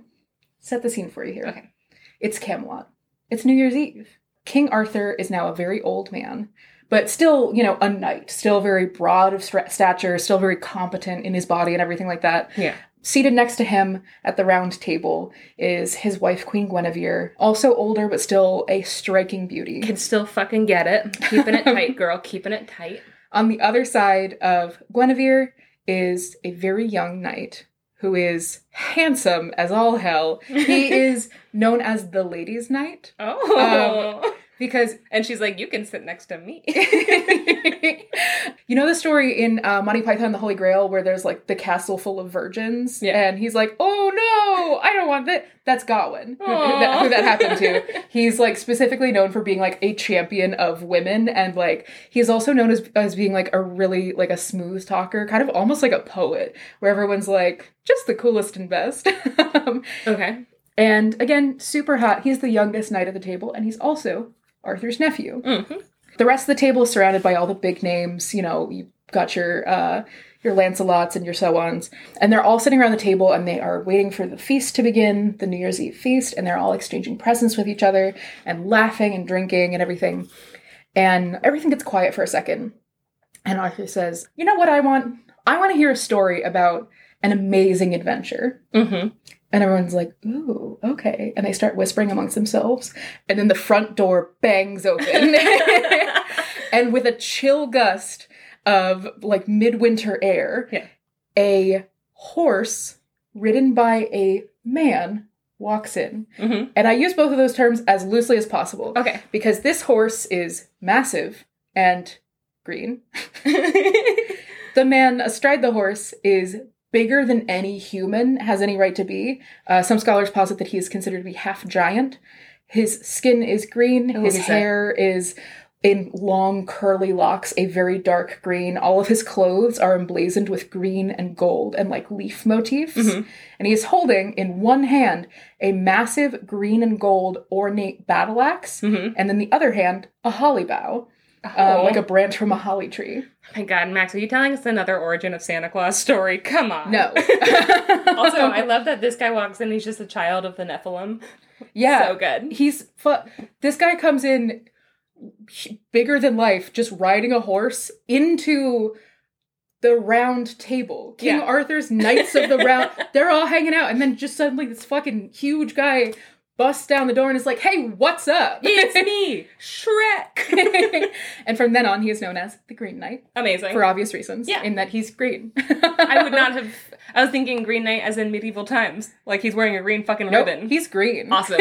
Speaker 2: set the scene for you here.
Speaker 1: Okay.
Speaker 2: It's Camelot. It's New Year's Eve. King Arthur is now a very old man, but still, you know, a knight, still very broad of stature, still very competent in his body and everything like that.
Speaker 1: Yeah.
Speaker 2: Seated next to him at the round table is his wife, Queen Guinevere, also older but still a striking beauty.
Speaker 1: Can still fucking get it. Keeping it tight, girl. Keeping it tight.
Speaker 2: On the other side of Guinevere is a very young knight who is handsome as all hell. He is known as the Ladies' Knight
Speaker 1: Oh.
Speaker 2: Um, because
Speaker 1: and she's like, you can sit next to me.
Speaker 2: you know the story in uh, Monty Python the Holy Grail where there's like the castle full of virgins,
Speaker 1: Yeah.
Speaker 2: and he's like, "Oh no, I don't want that." That's Gawain, who, who that, who that happened to. He's like specifically known for being like a champion of women, and like he's also known as as being like a really like a smooth talker, kind of almost like a poet, where everyone's like just the coolest and best.
Speaker 1: okay.
Speaker 2: and again, super hot. He's the youngest knight at the table, and he's also Arthur's nephew.
Speaker 1: hmm
Speaker 2: The rest of the table is surrounded by all the big names. You know, you've got your uh, your Lancelots and your so ons, and they're all sitting around the table and they are waiting for the feast to begin, the New Year's Eve feast, and they're all exchanging presents with each other and laughing and drinking and everything. And everything gets quiet for a second, and Arthur says, "You know what I want? I want to hear a story about an amazing adventure."
Speaker 1: hmm
Speaker 2: And everyone's like, ooh, okay. And they start whispering amongst themselves. And then the front door bangs open. and with a chill gust of like midwinter air,
Speaker 1: Yeah.
Speaker 2: a horse ridden by a man walks in.
Speaker 1: hmm
Speaker 2: And I use both of those terms as loosely as possible
Speaker 1: Okay.
Speaker 2: because this horse is massive and green. The man astride the horse is bigger than any human has any right to be. Uh, some scholars posit that he is considered to be half giant. His skin is green.
Speaker 1: Oh,
Speaker 2: his
Speaker 1: is
Speaker 2: hair is in long curly locks, a very dark green. All of his clothes are emblazoned with green and gold and like leaf motifs.
Speaker 1: Mhm.
Speaker 2: And he is holding in one hand a massive green and gold ornate battle axe,
Speaker 1: Mhm.
Speaker 2: and then the other hand a holly bough, um,
Speaker 1: Oh.
Speaker 2: like a branch from a holly tree.
Speaker 1: my God, Max, are you telling us another origin of Santa Claus story? Come on.
Speaker 2: No.
Speaker 1: also, I love that this guy walks in. He's just a child of the Nephilim.
Speaker 2: yeah,
Speaker 1: So good.
Speaker 2: he's fu- this guy comes in bigger than life, just riding a horse into the round table. King
Speaker 1: Yeah.
Speaker 2: Arthur's Knights of the Round. They're all hanging out, and then just suddenly this fucking huge guy busts down the door and is like, "Hey, what's up?"
Speaker 1: It's me, Shrek.
Speaker 2: and from then on, he is known as the Green Knight
Speaker 1: Amazing.
Speaker 2: for obvious reasons.
Speaker 1: Yeah.
Speaker 2: in that he's green.
Speaker 1: I would not have. I was thinking Green Knight as in medieval times. Like he's wearing a green fucking
Speaker 2: Nope,
Speaker 1: ribbon.
Speaker 2: he's green.
Speaker 1: Awesome.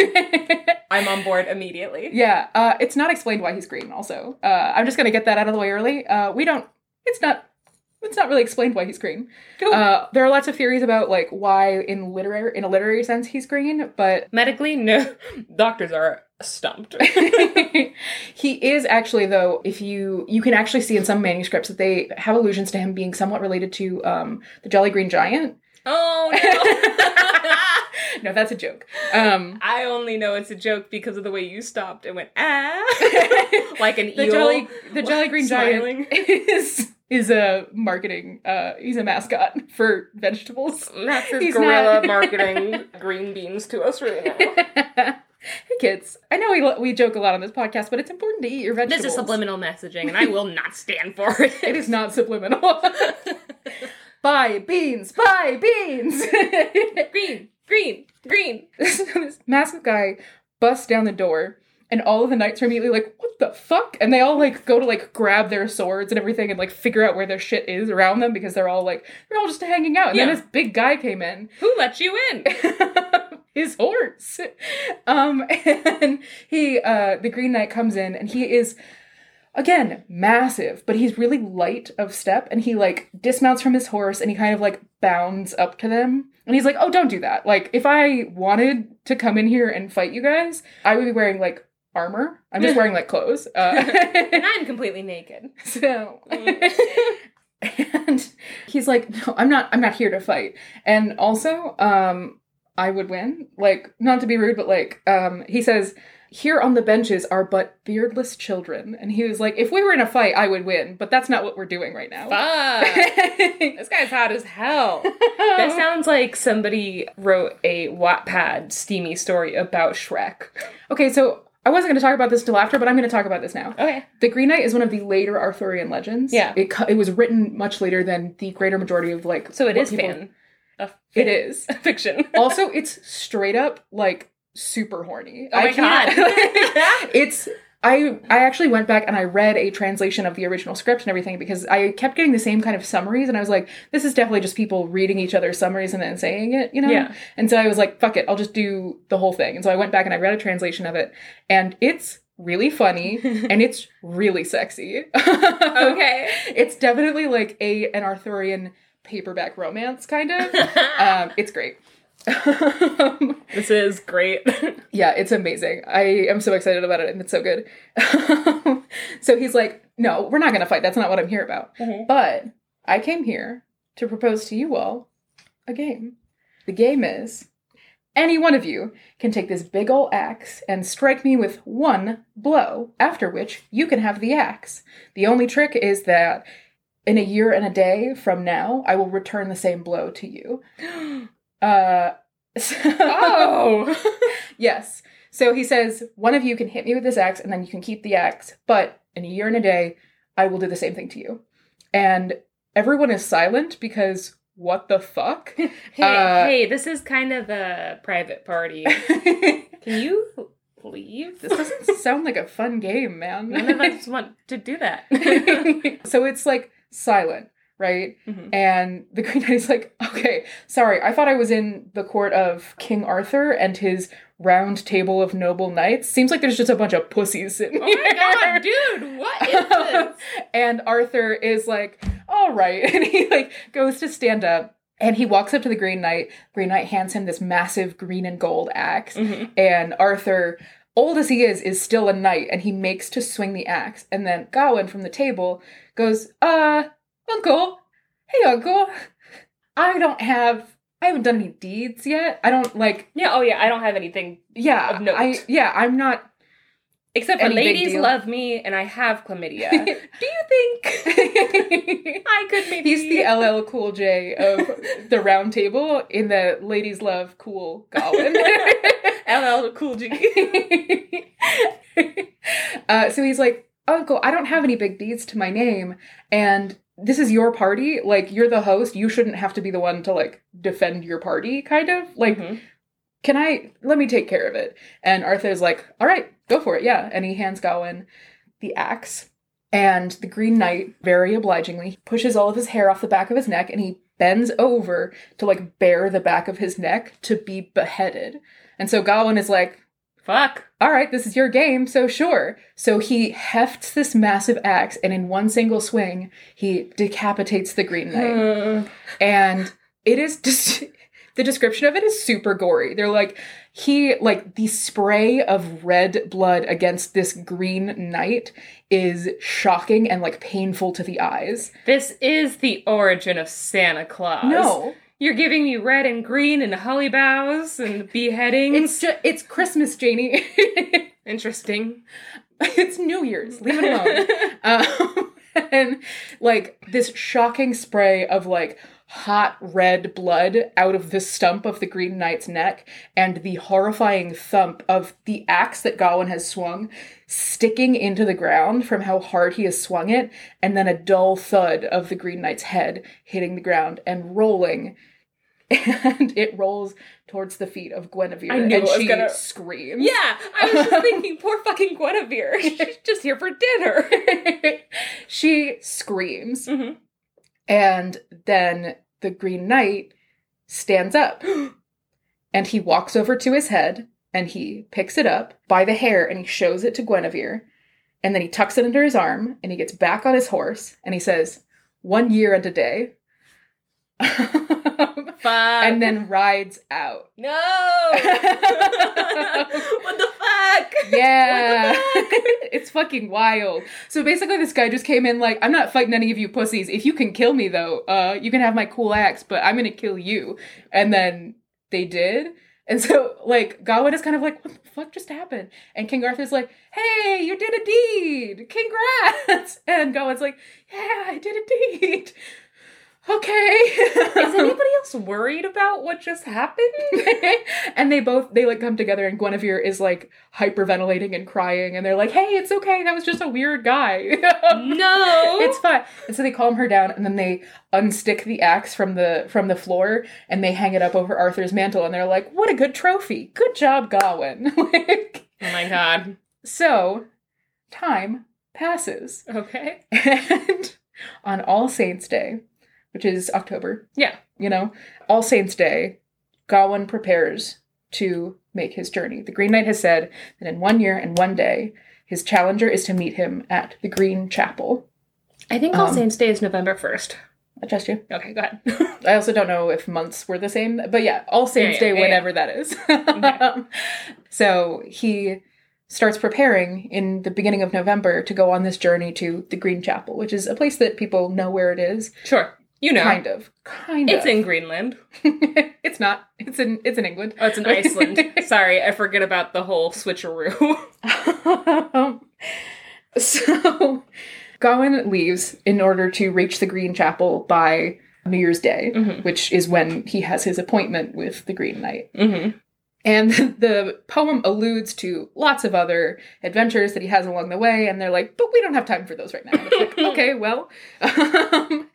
Speaker 1: I'm on board immediately.
Speaker 2: Yeah, uh, it's not explained why he's green. Also, uh, I'm just gonna get that out of the way early. Uh, we don't. It's not. It's not really explained why he's green.
Speaker 1: Cool.
Speaker 2: Uh, there are lots of theories about like why, in literary, in a literary sense, he's green, but
Speaker 1: Medically, no. Doctors are stumped.
Speaker 2: he is actually though. If you you can actually see in some manuscripts that they have allusions to him being somewhat related to um, the Jolly Green Giant.
Speaker 1: oh no.
Speaker 2: no, that's a joke. Um,
Speaker 1: I only know it's a joke because of the way you stopped and went ah, like an
Speaker 2: the
Speaker 1: eel.
Speaker 2: Jolly the Jolly Green
Speaker 1: smiling.
Speaker 2: Giant is is a marketing. Uh, he's a mascot for vegetables.
Speaker 1: Max is
Speaker 2: He's
Speaker 1: gorilla
Speaker 2: not-
Speaker 1: marketing green beans to us right now.
Speaker 2: hey kids, I know we we joke a lot on this podcast, but it's important to eat your vegetables.
Speaker 1: This is subliminal messaging, and I will not stand for it.
Speaker 2: It is not subliminal. buy beans, buy beans.
Speaker 1: green, green, green.
Speaker 2: this, this massive guy busts down the door, and all of the knights are immediately like, "What the fuck?" And they all like go to like grab their swords and everything, and like figure out where their shit is around them because they're all like they're all just hanging out. And
Speaker 1: Yeah.
Speaker 2: then this big guy came in.
Speaker 1: Who let you in?
Speaker 2: his horse. Um, and he, uh, the Green Knight comes in and he is, again, massive, but he's really light of step and he like dismounts from his horse and he kind of like bounds up to them. And he's like, oh, don't do that. Like, if I wanted to come in here and fight you guys, I would be wearing like armor. I'm just wearing like clothes. Uh,
Speaker 1: and I'm completely naked.
Speaker 2: so and he's like no i'm not i'm not here to fight and also um i would win like not to be rude but like um he says here on the benches are but beardless children and he was like if we were in a fight i would win but that's not what we're doing right now
Speaker 1: Fuck. this guy's hot as hell. That sounds like somebody wrote a Wattpad steamy story about Shrek.
Speaker 2: okay so i wasn't going to talk about this till after but i'm going to talk about this now
Speaker 1: Okay.
Speaker 2: The Green Knight is one of the later Arthurian legends.
Speaker 1: Yeah.
Speaker 2: it it was written much later than the greater majority of like.
Speaker 1: So it is
Speaker 2: people-
Speaker 1: fan.
Speaker 2: It is.
Speaker 1: fiction.
Speaker 2: also it's straight up like super horny
Speaker 1: Oh my
Speaker 2: can't-
Speaker 1: God.
Speaker 2: it's i i actually went back and i read a translation of the original script and everything because i kept getting the same kind of summaries and i was like this is definitely just people reading each other's summaries and then saying it you know?
Speaker 1: Yeah.
Speaker 2: and so i was like fuck it i'll just do the whole thing. And so i went back and i read a translation of it and it's really funny and it's really sexy.
Speaker 1: Okay.
Speaker 2: it's definitely like a an arthurian paperback romance kind of. Um it's great
Speaker 1: This is great.
Speaker 2: Yeah, it's amazing. I am so excited about it and it's so good. so he's like, No, we're not going to fight. That's not what I'm here about.
Speaker 1: Mhm.
Speaker 2: But I came here to propose to you all a game. The game is any one of you can take this big ol' axe and strike me with one blow, after which you can have the axe. The only trick is that in a year and a day from now, I will return the same blow to you. Uh, so-
Speaker 1: oh.
Speaker 2: Yes. So he says, one of you can hit me with this axe and then you can keep the axe, but in a year and a day, I will do the same thing to you. And everyone is silent because what the fuck?
Speaker 1: Hey,
Speaker 2: Uh,
Speaker 1: hey, this is kind of a private party. Can you leave?
Speaker 2: This doesn't sound like a fun game, man.
Speaker 1: None of us want to do that.
Speaker 2: so it's like silent, right?
Speaker 1: Mhm.
Speaker 2: And the Green Knight is like, okay, sorry, I thought I was in the court of King Arthur and his round table of noble knights. Seems like there's just a bunch of pussies sitting
Speaker 1: Oh my god, dude, what is this?
Speaker 2: and Arthur is like, all right. And he like goes to stand up And he walks up to the Green Knight. Green Knight hands him this massive green and gold ax
Speaker 1: Mhm.
Speaker 2: And Arthur, old as he is, is still a knight and he makes to swing the axe. And then Gawain from the table goes, Uh, Uncle, hey, Uncle, I don't have. I haven't done any deeds yet. I don't like,
Speaker 1: Yeah, oh yeah, I don't have anything
Speaker 2: yeah,
Speaker 1: Of note.
Speaker 2: I, yeah, I'm not.
Speaker 1: except for ladies love me and I have chlamydia. Do you think I could maybe
Speaker 2: He's the LL Cool J of the round table in the ladies love cool Gawain.
Speaker 1: LL Cool G.
Speaker 2: uh, so he's like, Uncle, I don't have any big deeds to my name, and this is your party. Like, you're the host. You shouldn't have to be the one to like defend your party, kind of. Like,
Speaker 1: Mhm.
Speaker 2: can I let me take care of it? And Arthur's like, all right, go for it, yeah. And he hands Gawain the axe. And the Green Knight, very obligingly, pushes all of his hair off the back of his neck and he bends over to like bare the back of his neck to be beheaded. And so Gawain is like,
Speaker 1: Fuck.
Speaker 2: all right, this is your game, so sure. So he hefts this massive axe, and in one single swing, he decapitates the Green Knight.
Speaker 1: Mm.
Speaker 2: And it is just. The description of it is super gory. They're like, he, like, the spray of red blood against this green knight is shocking and, like, painful to the eyes.
Speaker 1: This is the origin of Santa Claus.
Speaker 2: No,
Speaker 1: You're giving me red and green and holly boughs and beheadings.
Speaker 2: it's just, it's Christmas, Janey.
Speaker 1: interesting.
Speaker 2: it's New Year's. Leave it alone. um, and like this shocking spray of like hot red blood out of the stump of the Green Knight's neck, and the horrifying thump of the axe that Gawain has swung sticking into the ground from how hard he has swung it, and then a dull thud of the Green Knight's head hitting the ground and rolling. And it rolls towards the feet of Guinevere,
Speaker 1: I knew
Speaker 2: and she
Speaker 1: gonna-
Speaker 2: screams.
Speaker 1: yeah, I was just thinking, poor fucking Guinevere. She's just here for dinner.
Speaker 2: she screams,
Speaker 1: Mhm.
Speaker 2: and then the Green Knight stands up and he walks over to his head and he picks it up by the hair and he shows it to Guinevere. And then he tucks it under his arm and he gets back on his horse and he says, One year and a day.
Speaker 1: Fuck.
Speaker 2: and then rides out.
Speaker 1: no. what the fuck?
Speaker 2: Yeah.
Speaker 1: What
Speaker 2: it's fucking wild. So basically this guy just came in like, I'm not fighting any of you pussies. If you can kill me though, uh, you can have my cool axe, but I'm gonna kill you. And then they did. And so like Gawain is kind of like, what the fuck just happened? And King Arthur's like, hey, you did a deed. Congrats. And Gawain's like, yeah, I did a deed. Okay.
Speaker 1: Is anybody else worried about what just happened?
Speaker 2: and they both they like come together and Guinevere is like hyperventilating and crying and they're like, "Hey, it's okay. That was just a weird guy."
Speaker 1: no.
Speaker 2: it's fine. And so they calm her down and then they unstick the axe from the from the floor and they hang it up over Arthur's mantle and they're like, "What a good trophy. Good job, Gawain." like,
Speaker 1: oh my god.
Speaker 2: so time passes
Speaker 1: Okay.
Speaker 2: and on All Saints Day, which is October,
Speaker 1: Yeah.
Speaker 2: you know, All Saints Day, Gawain prepares to make his journey. The Green Knight has said that in one year and one day, his challenger is to meet him at the Green Chapel.
Speaker 1: I think All
Speaker 2: Um,
Speaker 1: Saints Day is November 1st.
Speaker 2: I trust you.
Speaker 1: Okay, go ahead.
Speaker 2: I also don't know if months were the same, but yeah, All Saints
Speaker 1: Yeah, yeah,
Speaker 2: Day,
Speaker 1: yeah,
Speaker 2: whenever that is. so he starts preparing in the beginning of November to go on this journey to the Green Chapel, which is a place that people know where it is.
Speaker 1: sure. You know.
Speaker 2: Kind of. Kind of.
Speaker 1: It's
Speaker 2: of.
Speaker 1: in Greenland.
Speaker 2: it's not. It's in it's in England.
Speaker 1: Oh, it's in Iceland. Sorry, I forget about the whole switcheroo.
Speaker 2: so Gawain leaves in order to reach the Green Chapel by New Year's Day,
Speaker 1: Mhm.
Speaker 2: which is when he has his appointment with the Green Knight.
Speaker 1: hmm
Speaker 2: And the poem alludes to lots of other adventures that he has along the way, and they're like, but we don't have time for those right now. And it's like, okay, well. Um,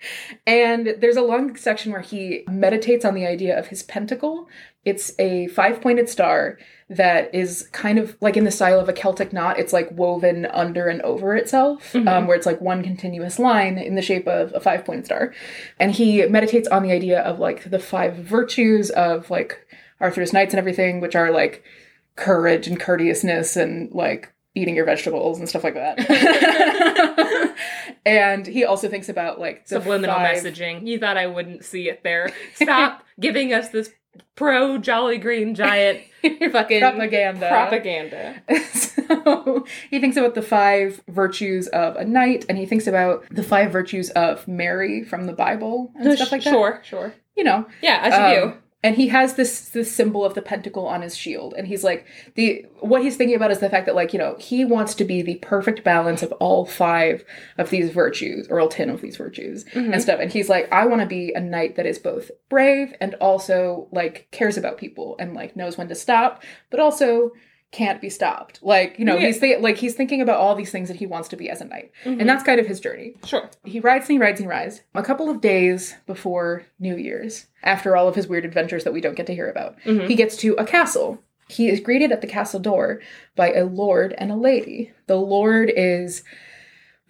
Speaker 2: and there's a long section where he meditates on the idea of his pentacle. It's a five pointed star that is kind of like in the style of a Celtic knot. It's like woven under and over itself, um,
Speaker 1: Mhm.
Speaker 2: where it's like one continuous line in the shape of a five pointed star. And he meditates on the idea of like the five virtues of like Arthur's knights and everything, which are like courage and courteousness and like eating your vegetables and stuff like that. and he also thinks about like
Speaker 1: Subliminal
Speaker 2: five-
Speaker 1: messaging. You thought I wouldn't see it there. Stop giving us this pro Jolly Green Giant fucking
Speaker 2: propaganda.
Speaker 1: propaganda.
Speaker 2: so he thinks about the five virtues of a knight, and he thinks about the five virtues of Mary from the Bible and stuff like that.
Speaker 1: Sure, sure.
Speaker 2: You know,
Speaker 1: Yeah, as you
Speaker 2: Um, and he has this this symbol of the pentacle on his shield and he's like the what he's thinking about is the fact that like you know he wants to be the perfect balance of all five of these virtues or all 10 of these virtues
Speaker 1: Mhm.
Speaker 2: and stuff and he's like i want to be a knight that is both brave and also like cares about people and like knows when to stop but also can't be stopped like you know
Speaker 1: Yeah.
Speaker 2: he's th- like he's thinking about all these things that he wants to be as a knight
Speaker 1: Mhm.
Speaker 2: and that's kind of his journey
Speaker 1: Sure.
Speaker 2: he rides and he rides and he rides. A couple of days before New Year's, after all of his weird adventures that we don't get to hear about,
Speaker 1: Mhm.
Speaker 2: he gets to a castle. He is greeted at the castle door by a lord and a lady. The lord is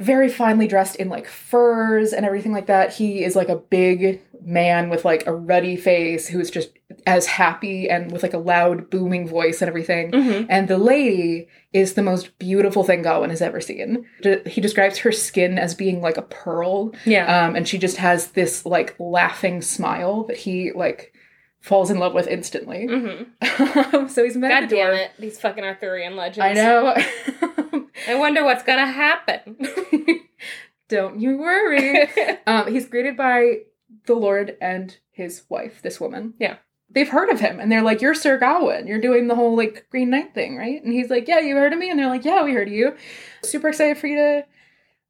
Speaker 2: very finely dressed in like furs and everything like that. He is like a big man with like a ruddy face who's just as happy and with like a loud booming voice and everything.
Speaker 1: Mhm.
Speaker 2: And the lady is the most beautiful thing Gawain has ever seen. He describes her skin as being like a pearl,
Speaker 1: Yeah.
Speaker 2: um, and she just has this like laughing smile that he like falls in love with instantly.
Speaker 1: hmm
Speaker 2: so he's met at
Speaker 1: God damn it. These fucking Arthurian legends.
Speaker 2: I know.
Speaker 1: I wonder what's gonna happen.
Speaker 2: Don't you worry. um, he's greeted by the Lord and his wife, this woman.
Speaker 1: Yeah.
Speaker 2: They've heard of him and they're like, You're Sir Gawain. You're doing the whole like Green Knight thing, right? And he's like, Yeah, you heard of me? And they're like, Yeah, we heard of you. Super excited for you to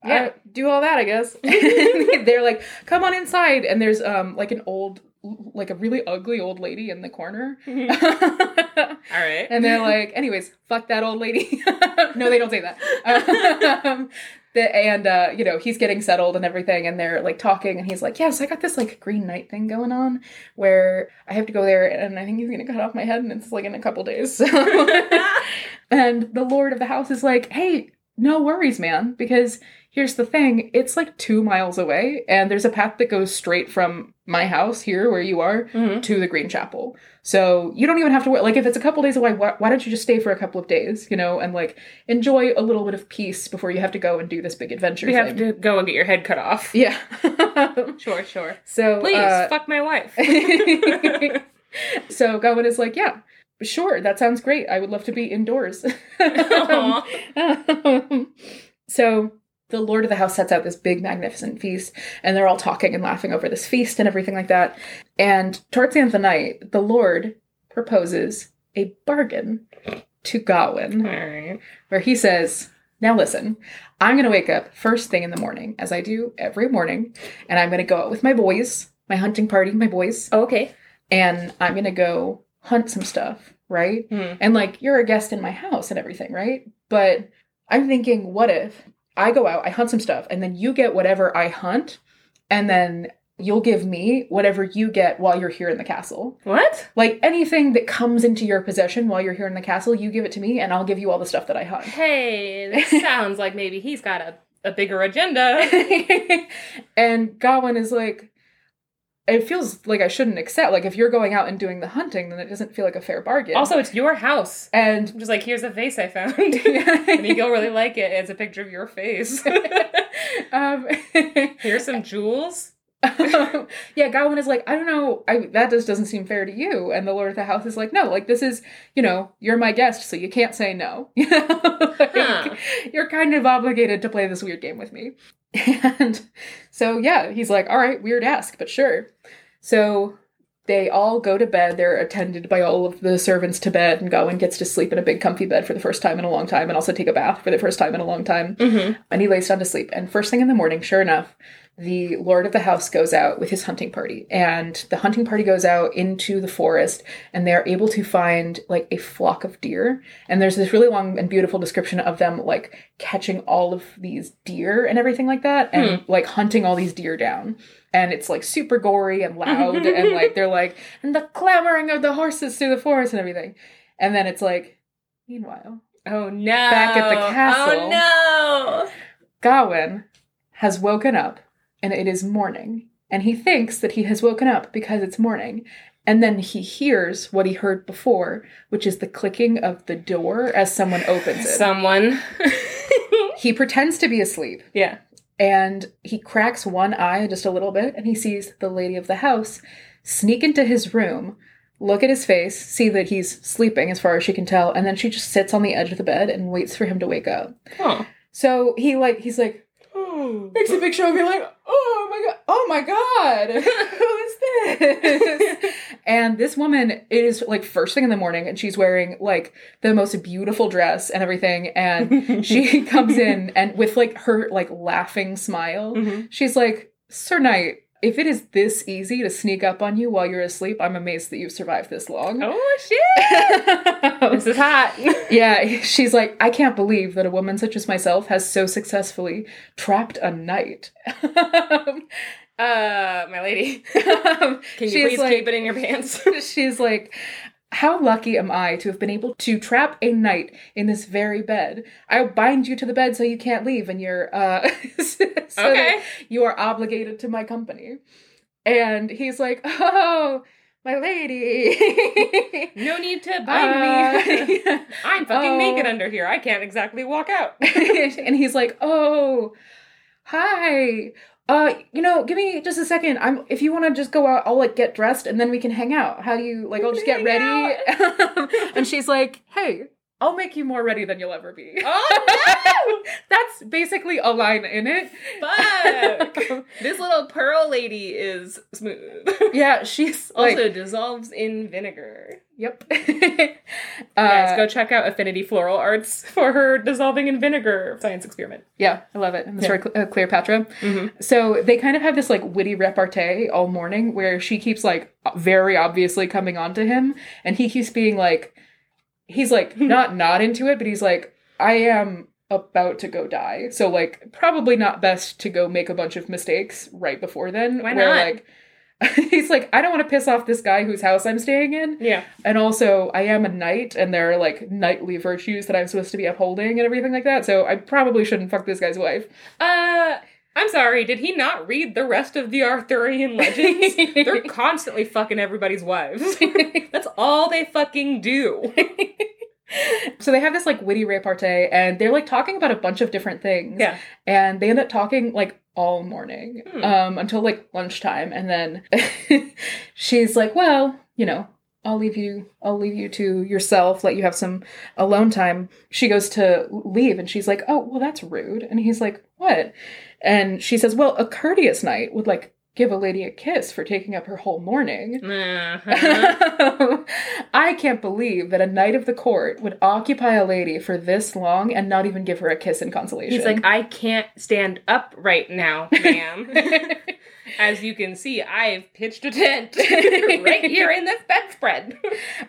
Speaker 2: uh,
Speaker 1: Yeah.
Speaker 2: do all that, I guess. They're like, Come on inside. And there's um like an old like a really ugly old lady in the corner.
Speaker 1: All right.
Speaker 2: And they're like, anyways, fuck that old lady. no, they don't say that. Um, the, and uh, you know, he's getting settled and everything, and they're like talking, and he's like, "Yes, I got this like Green Knight thing going on, where I have to go there, and I think he's gonna cut off my head, and it's like in a couple days." and the lord of the house is like, "Hey, no worries, man, because here's the thing: it's like two miles away, and there's a path that goes straight from my house here, where you are,
Speaker 1: Mhm.
Speaker 2: to the Green Chapel. So you don't even have to wait. Like, if it's a couple days away, why, why don't you just stay for a couple of days, you know, and like enjoy a little bit of peace before you have to go and do this big adventure you
Speaker 1: have to go and get your head cut off.
Speaker 2: Yeah.
Speaker 1: Sure, sure.
Speaker 2: so
Speaker 1: Please,
Speaker 2: uh,
Speaker 1: fuck my wife.
Speaker 2: so Gawain is like, yeah, sure, that sounds great. I would love to be indoors.
Speaker 1: Aw.
Speaker 2: so the lord of the house sets out this big, magnificent feast, and they're all talking and laughing over this feast and everything like that. And towards the end of the night, the lord proposes a bargain to Gawain,
Speaker 1: All right.
Speaker 2: where he says, Now listen, I'm going to wake up first thing in the morning, as I do every morning, and I'm going to go out with my boys, my hunting party, my boys,
Speaker 1: Okay.
Speaker 2: and I'm going to go hunt some stuff, right?
Speaker 1: Hmm.
Speaker 2: And like, you're a guest in my house and everything, right? But I'm thinking, what if I go out, I hunt some stuff, and then you get whatever I hunt, and then you'll give me whatever you get while you're here in the castle.
Speaker 1: What?
Speaker 2: Like anything that comes into your possession while you're here in the castle, you give it to me, and I'll give you all the stuff that I hunt.
Speaker 1: Hey, this sounds like maybe he's got a, a bigger agenda.
Speaker 2: and Gawain is like, it feels like I shouldn't accept. Like if you're going out and doing the hunting, then it doesn't feel like a fair bargain.
Speaker 1: Also, it's your house.
Speaker 2: and
Speaker 1: I'm just like, here's a vase I found. Think you'll really like it. It's a picture of your face.
Speaker 2: um,
Speaker 1: here's some jewels.
Speaker 2: Yeah, Gawain is like, I don't know, I that just doesn't seem fair to you. And the Lord of the House is like, no, like this is, you know, you're my guest, so you can't say no. You know, like,
Speaker 1: Huh.
Speaker 2: you're kind of obligated to play this weird game with me. And so yeah, he's like, all right, weird ask, but sure. So they all go to bed. They're attended by all of the servants to bed, and Gawain gets to sleep in a big comfy bed for the first time in a long time, and also take a bath for the first time in a long time
Speaker 1: Mm-hmm.
Speaker 2: and he lays down to sleep. And first thing in the morning, sure enough, the lord of the house goes out with his hunting party. And the hunting party goes out into the forest and they're able to find like a flock of deer. And there's this really long and beautiful description of them like catching all of these deer and everything like that and hmm. like hunting all these deer down. And it's like super gory and loud and like they're like, and the clamoring of the horses through the forest and everything. And then it's like, meanwhile,
Speaker 1: Oh no.
Speaker 2: Back at the oh, castle.
Speaker 1: Oh no.
Speaker 2: Gawain has woken up and it is morning. And he thinks that he has woken up because it's morning. And then he hears what he heard before, which is the clicking of the door as someone opens it.
Speaker 1: Someone.
Speaker 2: he pretends to be asleep
Speaker 1: yeah.
Speaker 2: and he cracks one eye just a little bit and he sees the lady of the house sneak into his room look at his face see that he's sleeping as far as she can tell and then she just sits on the edge of the bed and waits for him to wake up
Speaker 1: Oh.
Speaker 2: so he like he's like makes a big show of being like oh my god oh my god. Who is this? And this woman is like first thing in the morning and she's wearing like the most beautiful dress and everything and she comes in and with like her like laughing smile
Speaker 1: Mhm.
Speaker 2: she's like sir knight if it is this easy to sneak up on you while you're asleep i'm amazed that you've survived this long
Speaker 1: Oh shit! this is hot.
Speaker 2: yeah she's like i can't believe that a woman such as myself has so successfully trapped a knight
Speaker 1: Uh, my lady.
Speaker 2: Can
Speaker 1: you please keep it in your pants?
Speaker 2: She's like, How lucky am I to have been able to trap a knight in this very bed? I'll bind you to the bed so you can't leave, and you're uh so
Speaker 1: Okay.
Speaker 2: you are obligated to my company. And he's like, Oh, my lady.
Speaker 1: no need to bind me.
Speaker 2: Uh,
Speaker 1: I'm fucking
Speaker 2: Oh.
Speaker 1: naked under here. I can't exactly walk out.
Speaker 2: and he's like, "Oh, hi. Uh, you know, give me just a second. I'm if you want to just go out, I'll like get dressed and then we can hang out. How do you like? I'll just get ready." and she's like, "Hey, I'll make you more ready than you'll ever be."
Speaker 1: Oh
Speaker 2: That's basically a line in it.
Speaker 1: Fuck! this little pearl lady is smooth.
Speaker 2: Yeah, she's like,
Speaker 1: also dissolves in vinegar.
Speaker 2: yep.
Speaker 1: Guys,
Speaker 2: Uh,
Speaker 1: go check out Affinity Floral Arts for her dissolving in vinegar science experiment.
Speaker 2: Yeah, I love it. And the
Speaker 1: Yeah.
Speaker 2: story uh, Cleopatra.
Speaker 1: Mhm.
Speaker 2: So they kind of have this like witty repartee all morning where she keeps like very obviously coming on to him and he keeps being like he's like not not into it but he's like I am about to go die. So like probably not best to go make a bunch of mistakes right before then.
Speaker 1: Why
Speaker 2: where,
Speaker 1: not?
Speaker 2: like he's like I don't want to piss off this guy whose house I'm staying in
Speaker 1: Yeah.
Speaker 2: and also I am a knight and there are like knightly virtues that I'm supposed to be upholding and everything like that. So I probably shouldn't fuck this guy's wife.
Speaker 1: Uh, I'm sorry, did he not read the rest of the Arthurian legends? They're constantly fucking everybody's wives. That's all they fucking do.
Speaker 2: So they have this like witty repartee and they're like talking about a bunch of different things.
Speaker 1: Yeah.
Speaker 2: And they end up talking like all morning.
Speaker 1: Hmm.
Speaker 2: Um until like lunchtime and then she's like, "Well, you know, I'll leave you I'll leave you to yourself, let you have some alone time." She goes to leave and she's like, "Oh, well that's rude." And he's like, "What?" And she says, "Well, a courteous knight would like give a lady a kiss for taking up her whole morning."
Speaker 1: Uh-huh.
Speaker 2: I can't believe that a knight of the court would occupy a lady for this long and not even give her a kiss in consolation.
Speaker 1: He's like, I can't stand up right now, ma'am. As you can see, I've pitched a tent right here in this bedspread.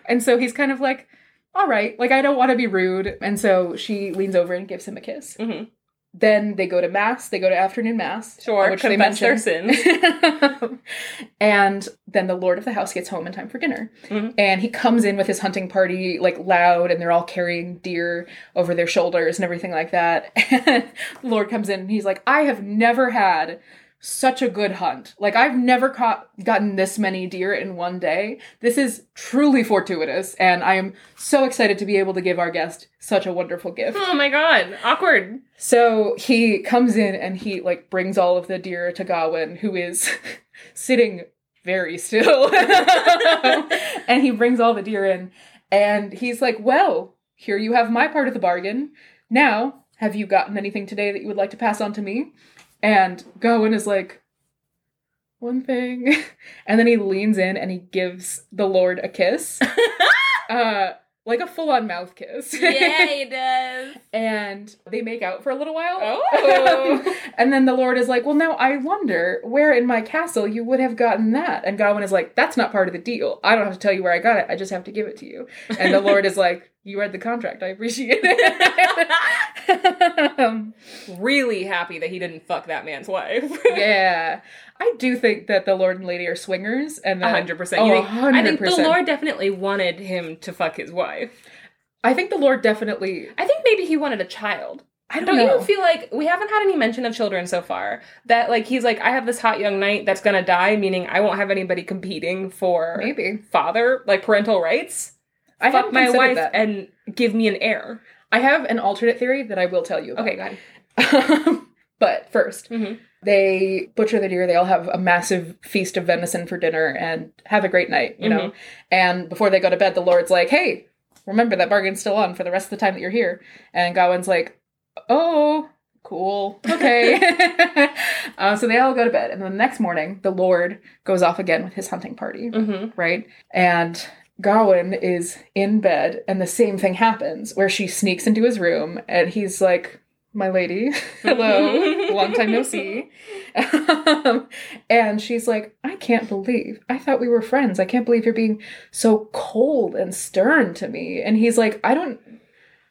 Speaker 2: and so he's kind of like, all right, like I don't want to be rude. And so she leans over and gives him a kiss.
Speaker 1: Mhm.
Speaker 2: Then they go to mass. They go to afternoon mass.
Speaker 1: Sure,
Speaker 2: which they
Speaker 1: confess their
Speaker 2: mention. and then the lord of the house gets home in time for dinner.
Speaker 1: Mhm.
Speaker 2: And he comes in with his hunting party, like loud, and they're all carrying deer over their shoulders and everything like that. And the lord comes in and he's like, I have never had such a good hunt. Like I've never caught gotten this many deer in one day. This is truly fortuitous, and I am so excited to be able to give our guest such a wonderful gift.
Speaker 1: Oh my god, awkward.
Speaker 2: So he comes in and he like brings all of the deer to Gawain, who is sitting very still. and he brings all the deer in and he's like, Well, here you have my part of the bargain. Now, have you gotten anything today that you would like to pass on to me? And Gawain is like, One thing. And then he leans in and he gives the Lord a kiss. uh like a full-on mouth kiss.
Speaker 1: Yeah, he does.
Speaker 2: and they make out for a little while.
Speaker 1: Oh.
Speaker 2: and then the Lord is like, Well, now I wonder where in my castle you would have gotten that. And Gawain is like, That's not part of the deal. I don't have to tell you where I got it. I just have to give it to you. And the Lord is like, You read the contract. I appreciate it. um,
Speaker 1: really happy that he didn't fuck that man's wife.
Speaker 2: yeah. I do think that the Lord and Lady are swingers. And that,
Speaker 1: hundred percent.
Speaker 2: Oh,
Speaker 1: You
Speaker 2: a
Speaker 1: think- I think the
Speaker 2: 100%.
Speaker 1: Lord definitely wanted him to fuck his wife.
Speaker 2: I think the Lord definitely.
Speaker 1: I think maybe he wanted a child.
Speaker 2: I don't,
Speaker 1: Don't
Speaker 2: know.
Speaker 1: you feel like we haven't had any mention of children so far? That like he's like, I have this hot young knight that's gonna die, meaning I won't have anybody competing for
Speaker 2: Maybe.
Speaker 1: father, like parental rights.
Speaker 2: I
Speaker 1: Fuck my wife
Speaker 2: that.
Speaker 1: and give me an heir.
Speaker 2: I have an alternate theory that I will tell you about.
Speaker 1: Okay, go ahead.
Speaker 2: but 1st
Speaker 1: Mhm.
Speaker 2: they butcher the deer. They all have a massive feast of venison for dinner and have a great night, you know. And before they go to bed, the Lord's like, "Hey, remember that bargain's still on for the rest of the time that you're here." And Gawain's like, "Oh, cool, okay." uh, so they all go to bed, and then the next morning, the Lord goes off again with his hunting party
Speaker 1: Mm-hmm.
Speaker 2: right? And Gawain is in bed, and the same thing happens where she sneaks into his room, and he's like, "My lady, hello, long time no see." Um, and she's like, "I can't believe. I thought we were friends. I can't believe you're being so cold and stern to me." And he's like, "I don't."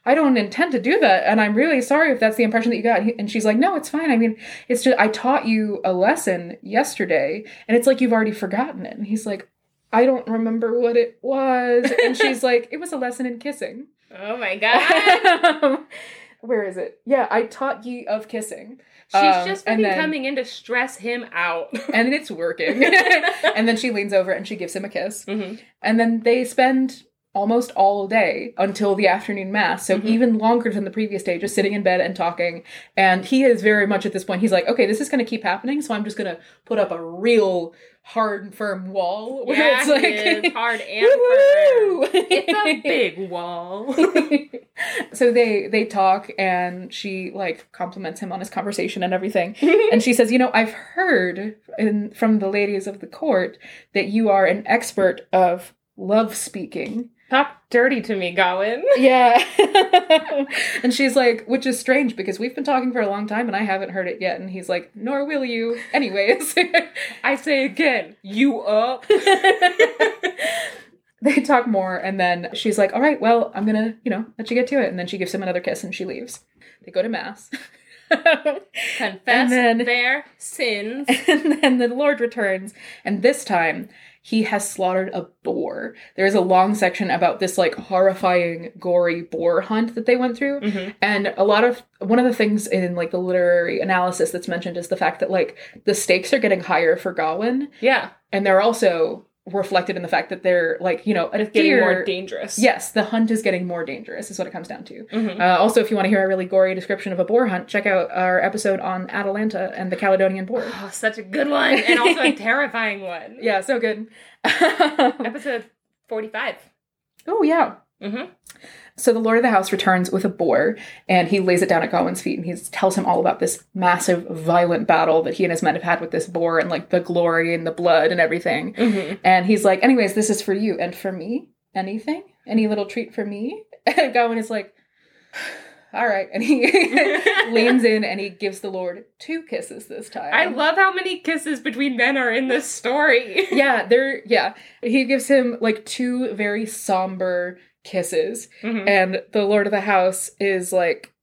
Speaker 2: I don't intend to do that, and I'm really sorry if that's the impression that you got. And she's like, "No, it's fine. I mean, it's just I taught you a lesson yesterday, and it's like you've already forgotten it." And he's like, I don't remember what it was. And she's like, it was a lesson in kissing.
Speaker 1: Oh my god.
Speaker 2: Um, Where is it? Yeah, I taught ye of kissing.
Speaker 1: She's
Speaker 2: Um,
Speaker 1: just fucking
Speaker 2: then-
Speaker 1: coming in to stress him out.
Speaker 2: And it's working. and then she leans over and she gives him a kiss.
Speaker 1: hmm
Speaker 2: And then they spend almost all day until the afternoon mass. So
Speaker 1: Mhm.
Speaker 2: even longer than the previous day, just sitting in bed and talking. And he is very much at this point, he's like, okay, this is going to keep happening. So I'm just going to put up a real hard and firm wall where
Speaker 1: Yeah,
Speaker 2: it's like
Speaker 1: hard and firm. It's a big wall.
Speaker 2: so they they talk and she like compliments him on his conversation and everything and she says you know i've heard in, from the ladies of the court that you are an expert of love speaking
Speaker 1: Talk dirty to me, Gawain.
Speaker 2: yeah. And she's like which is strange because we've been talking for a long time and i haven't heard it yet. And he's like nor will you. Anyways
Speaker 1: I say again, you up?
Speaker 2: they talk more and then she's like all right well i'm gonna you know let you get to it. And then she gives him another kiss and she leaves. They go to mass.
Speaker 1: Confess
Speaker 2: And then-
Speaker 1: their sins.
Speaker 2: and then the lord returns. And this time he has slaughtered a boar. There's a long section about this like horrifying gory boar hunt that they went through.
Speaker 1: Mhm.
Speaker 2: and a lot of one of the things in like the literary analysis that's mentioned is the fact that like the stakes are getting higher for gawain.
Speaker 1: Yeah,
Speaker 2: and they're also reflected in the fact that they're like you know a
Speaker 1: getting more dangerous.
Speaker 2: Yes, the hunt is getting more dangerous, is what it comes down to.
Speaker 1: Mhm.
Speaker 2: Uh, also, if you want to hear a really gory description of a boar hunt, check out our episode on Atalanta and the Caledonian boar.
Speaker 1: Oh, such a good one, and also a terrifying one.
Speaker 2: Yeah, so good.
Speaker 1: Episode forty-five.
Speaker 2: oh, yeah.
Speaker 1: Mm-hmm.
Speaker 2: So the Lord of the House returns with a boar, and he lays it down at Gawain's feet, and he tells him all about this massive, violent battle that he and his men have had with this boar, and like the glory and the blood and everything.
Speaker 1: Mm-hmm.
Speaker 2: And he's like, anyways, this is for you. And for me? Anything? Any little treat for me? And Gawain is like, all right. And he leans in and he gives the Lord two kisses this time.
Speaker 1: I love how many kisses between men are in this story.
Speaker 2: Yeah, they're, yeah. He gives him like two very somber kisses.
Speaker 1: Mhm.
Speaker 2: And the Lord of the House is like,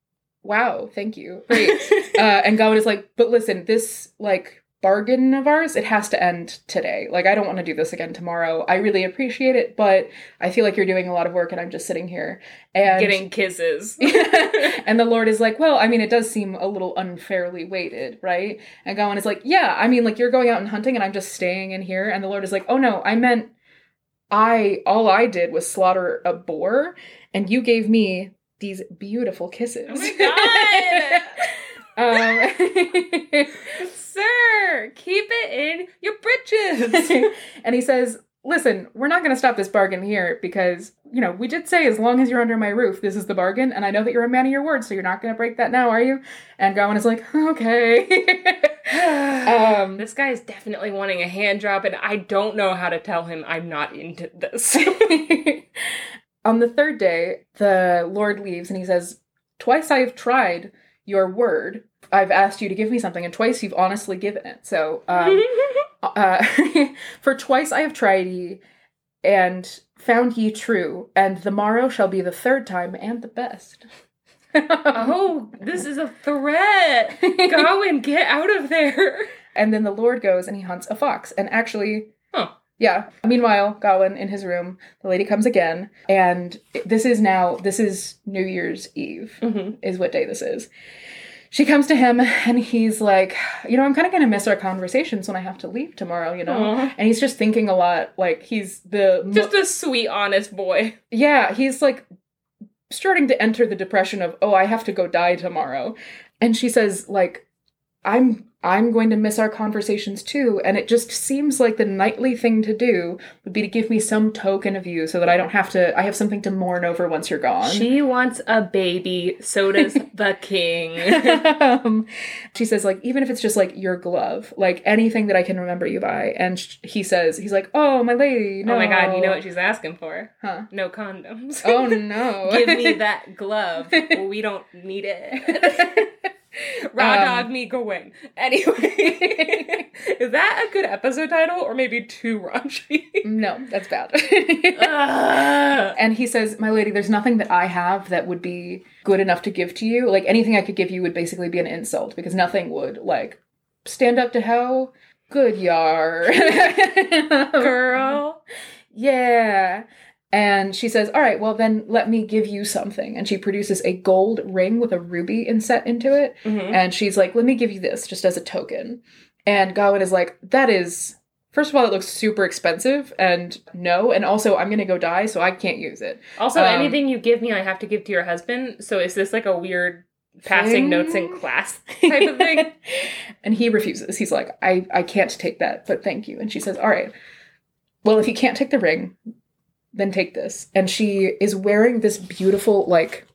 Speaker 2: wow, thank you. Great. uh, and Gawain is like, but listen, this like bargain of ours, it has to end today. Like, I don't want to do this again tomorrow. I really appreciate it, but I feel like you're doing a lot of work and I'm just sitting here and
Speaker 1: Getting kisses.
Speaker 2: and the Lord is like, well, I mean, it does seem a little unfairly weighted, right? And Gawain is like, yeah, I mean, like you're going out and hunting and I'm just staying in here. And the Lord is like, oh no, I meant I all I did was slaughter a boar, and you gave me these beautiful kisses.
Speaker 1: Oh my
Speaker 2: um,
Speaker 1: Sir, keep it in your britches.
Speaker 2: and he says, Listen, we're not going to stop this bargain here because, you know, we did say as long as you're under my roof, this is the bargain. And I know that you're a man of your word, so you're not going to break that now, are you? And Gawain is like, Okay. Um,
Speaker 1: this guy is definitely wanting a hand job, and I don't know how to tell him I'm not into this.
Speaker 2: On the third day, the Lord leaves and he says, Twice I have tried your word. I've asked you to give me something, and twice you've honestly given it. So, um, uh, for twice I have tried ye and found ye true, and the morrow shall be the third time and the best.
Speaker 1: Oh, this is a threat. Gawain, get out of there.
Speaker 2: And then the Lord goes and he hunts a fox. And actually,
Speaker 1: Huh.
Speaker 2: Yeah. Meanwhile, Gawain in his room, the lady comes again, and this is now this is New Year's Eve,
Speaker 1: Mhm.
Speaker 2: is what day this is. She comes to him and he's like, you know, I'm kind of gonna miss our conversations when I have to leave tomorrow, you know.
Speaker 1: Aw.
Speaker 2: And he's just thinking a lot. Like he's the mo-
Speaker 1: Just a sweet, honest boy.
Speaker 2: yeah, he's like starting to enter the depression of, oh, I have to go die tomorrow. And she says, like, I'm I'm going to miss our conversations too. And it just seems like the knightly thing to do would be to give me some token of you so that I don't have to I have something to mourn over once you're gone.
Speaker 1: She wants a baby. So does the king.
Speaker 2: um, she says like even if it's just like your glove like anything that i can remember you by and sh- he says he's like oh my lady no.
Speaker 1: Oh my god, you know what she's asking for?
Speaker 2: huh
Speaker 1: No condoms.
Speaker 2: oh no
Speaker 1: Give me that glove. we don't need it. Raw
Speaker 2: Um,
Speaker 1: dog me going. Anyway, is that a good episode title or maybe too raunchy?
Speaker 2: no that's bad and he says my lady there's nothing that i have that would be good enough to give to you like anything i could give you would basically be an insult because nothing would like stand up to how good you are
Speaker 1: Girl.
Speaker 2: Yeah. And she says, All right, well, then let me give you something. And she produces a gold ring with a ruby inset into it.
Speaker 1: Mhm.
Speaker 2: And she's like, Let me give you this just as a token. And Gawain is like, That is, first of all, it looks super expensive. And no. And also, I'm going to go die, so I can't use it.
Speaker 1: Also,
Speaker 2: Um,
Speaker 1: anything you give me, I have to give to your husband. So is this like a weird passing
Speaker 2: Thing?
Speaker 1: notes in class type of thing?
Speaker 2: and he refuses. He's like, I, I can't take that, but thank you. And she says, All right, well, if you can't take the ring, then take this. And she is wearing this beautiful, like,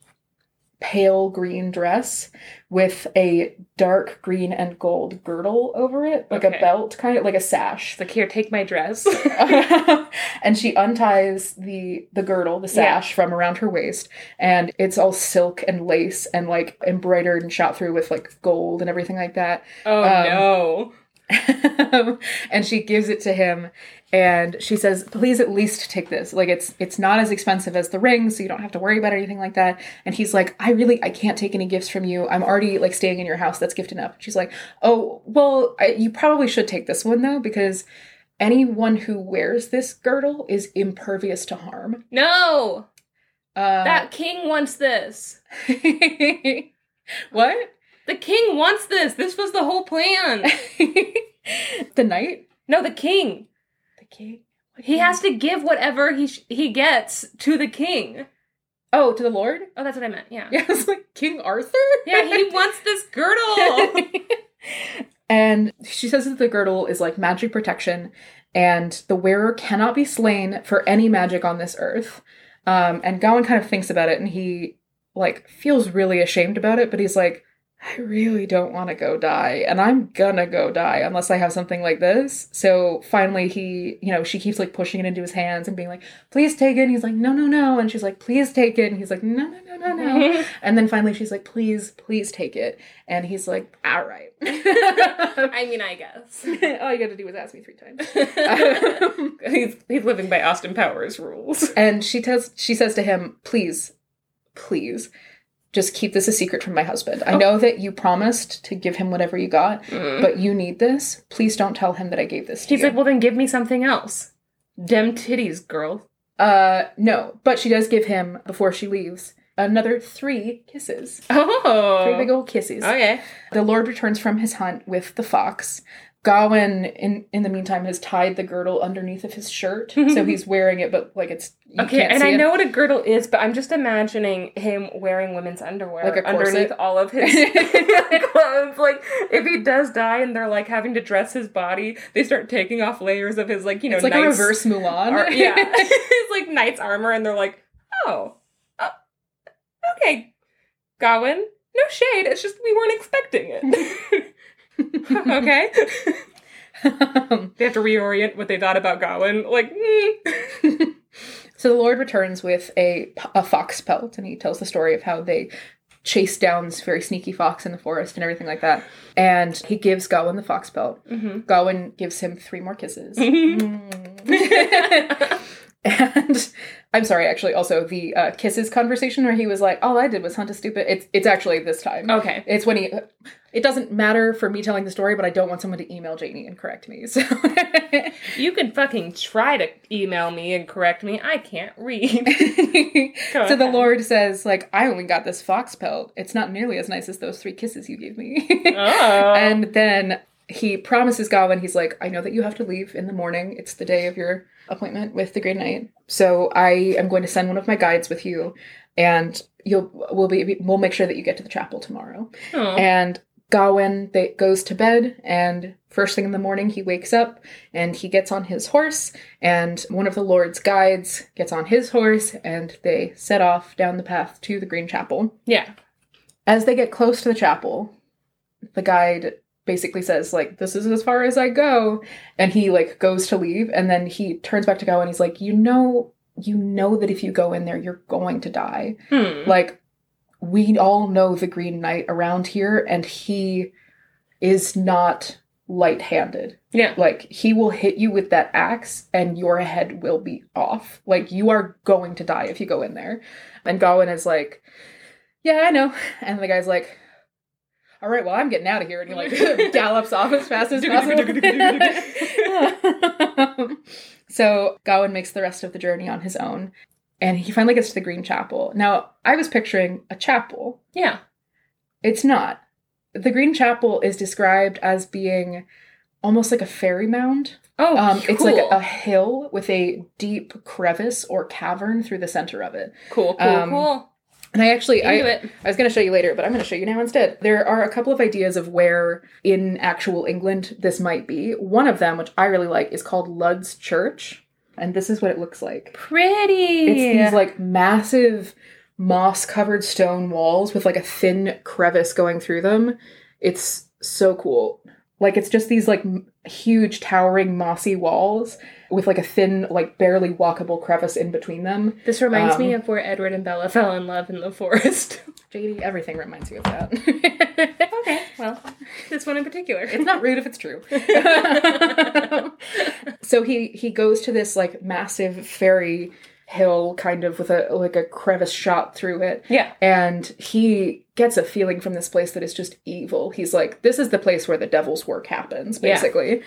Speaker 2: pale green dress with a dark green and gold girdle over it, like
Speaker 1: Okay.
Speaker 2: a belt, kind of like a sash.
Speaker 1: It's like, here, take my dress.
Speaker 2: and she unties the the girdle, the sash from around her waist, and it's all silk and lace and like embroidered and shot through with like gold and everything like that.
Speaker 1: oh
Speaker 2: Um,
Speaker 1: no.
Speaker 2: and she gives it to him and she says please at least take this like it's it's not as expensive as the ring so you don't have to worry about anything like that and he's like i really i can't take any gifts from you i'm already like staying in your house that's gift enough she's like oh well I, you probably should take this one though because anyone who wears this girdle is impervious to harm
Speaker 1: No.
Speaker 2: uh,
Speaker 1: That king wants this.
Speaker 2: what
Speaker 1: The king wants this. This was the whole plan.
Speaker 2: the knight
Speaker 1: No, the king.
Speaker 2: King
Speaker 1: He has to give whatever he sh- he gets to the king.
Speaker 2: oh to the lord
Speaker 1: Oh, that's what I meant. Yeah.
Speaker 2: Yeah, it's like King Arthur.
Speaker 1: Yeah, he wants this girdle.
Speaker 2: and she says that the girdle is like magic protection, and the wearer cannot be slain for any magic on this earth. Um, and Gawain kind of thinks about it, and he like feels really ashamed about it, but he's like, I really don't want to go die, and I'm gonna go die unless I have something like this. So finally, he, you know, she keeps like pushing it into his hands and being like, "Please take it." And he's like, "No, no, no," and she's like, "Please take it." And he's like, "No, no, no, no, no." And then finally she's like, please, please take it. And he's like, all right.
Speaker 1: I mean, I guess.
Speaker 2: All you gotta do is ask me three times. Um,
Speaker 1: he's he's living by Austin Powers rules.
Speaker 2: and she tells she says to him, please, please, just keep this a secret from my husband. I know that you promised to give him whatever you got, but you need this. Please don't tell him that I gave this to you.
Speaker 1: He's
Speaker 2: you.
Speaker 1: like, well, then give me something else. Dem titties, girl.
Speaker 2: uh no. But she does give him, before she leaves, another three kisses.
Speaker 1: Oh.
Speaker 2: Three big old kisses.
Speaker 1: Okay.
Speaker 2: The Lord returns from his hunt with the fox. Gawain, in in the meantime, has tied the girdle underneath of his shirt, so he's wearing it, but like it's you
Speaker 1: Okay, and I
Speaker 2: it.
Speaker 1: know what a girdle is, but I'm just imagining him wearing women's underwear
Speaker 2: Like
Speaker 1: underneath all of his clothes. Like, if he does die and they're like having to dress his body, they start taking off layers of his like you know
Speaker 2: It's like a reverse Mulan.
Speaker 1: ar- yeah, his like knight's armor, and they're like, oh, uh, okay, Gawain. No shade. It's just we weren't expecting it. okay. They have to reorient what they thought about Gawain. Like, mm.
Speaker 2: so the Lord returns with a a fox pelt, and he tells the story of how they chased down this very sneaky fox in the forest and everything like that. And he gives Gawain the fox pelt.
Speaker 1: Mhm.
Speaker 2: Gawain gives him three more kisses. And I'm sorry, actually, also the uh, kisses conversation where he was like, "All I did was hunt a stupid." It's it's actually this time.
Speaker 1: Okay.
Speaker 2: It's when he. It doesn't matter for me telling the story, but I don't want someone to email Janey and correct me. So
Speaker 1: You can fucking try to email me and correct me. I can't read.
Speaker 2: So the. Lord says, like, I only got this fox pelt. It's not nearly as nice as those three kisses you gave me.
Speaker 1: Oh.
Speaker 2: And then he promises Gawain, he's like, I know that you have to leave in the morning. It's the day of your appointment with the Green Knight. So I am going to send one of my guides with you, and you'll we'll be we'll make sure that you get to the chapel tomorrow.
Speaker 1: Oh.
Speaker 2: And Gawain they, goes to bed, and first thing in the morning he wakes up and he gets on his horse, and one of the Lord's guides gets on his horse, and they set off down the path to the Green Chapel.
Speaker 1: yeah.
Speaker 2: As they get close to the chapel, the guide basically says like this is as far as I go and he like goes to leave and then he turns back to go and he's like you know you know that if you go in there you're going to die
Speaker 1: Hmm.
Speaker 2: like we all know the green knight around here and he is not light-handed.
Speaker 1: Yeah.
Speaker 2: like he will hit you with that axe and your head will be off. Like you are going to die if you go in there. And Gawain is like yeah i know. And the guy's like all right well i'm getting out of here. And he like gallops off as fast as possible. So Gawain makes the rest of the journey on his own and he finally gets to the green chapel now i was picturing a chapel
Speaker 1: Yeah.
Speaker 2: it's not. The Green Chapel is described as being almost like a fairy mound.
Speaker 1: Oh,
Speaker 2: Um,
Speaker 1: cool.
Speaker 2: It's like a, hill with a deep crevice or cavern through the center of it.
Speaker 1: cool, cool,
Speaker 2: um,
Speaker 1: cool.
Speaker 2: And I actually, I,
Speaker 1: it.
Speaker 2: I was going to show you later, but I'm going to show you now instead. There are a couple of ideas of where in actual England this might be. One of them, which I really like, is called Lud's Church. And this is what it looks like.
Speaker 1: Pretty.
Speaker 2: It's these like massive moss covered stone walls with like a thin crevice going through them. It's so cool. Like it's just these like m- huge towering mossy walls with like a thin like barely walkable crevice in between them.
Speaker 1: this reminds
Speaker 2: um,
Speaker 1: me of where Edward and Bella fell in love in the forest.
Speaker 2: JD, everything reminds you of that.
Speaker 1: okay, well, this one in particular.
Speaker 2: it's not rude if it's true. so he he goes to this like massive fairy hill kind of with a like a crevice shot through it
Speaker 1: yeah.
Speaker 2: and he gets a feeling from this place that is just evil. He's like, this is the place where the devil's work happens,
Speaker 1: Yeah.
Speaker 2: basically.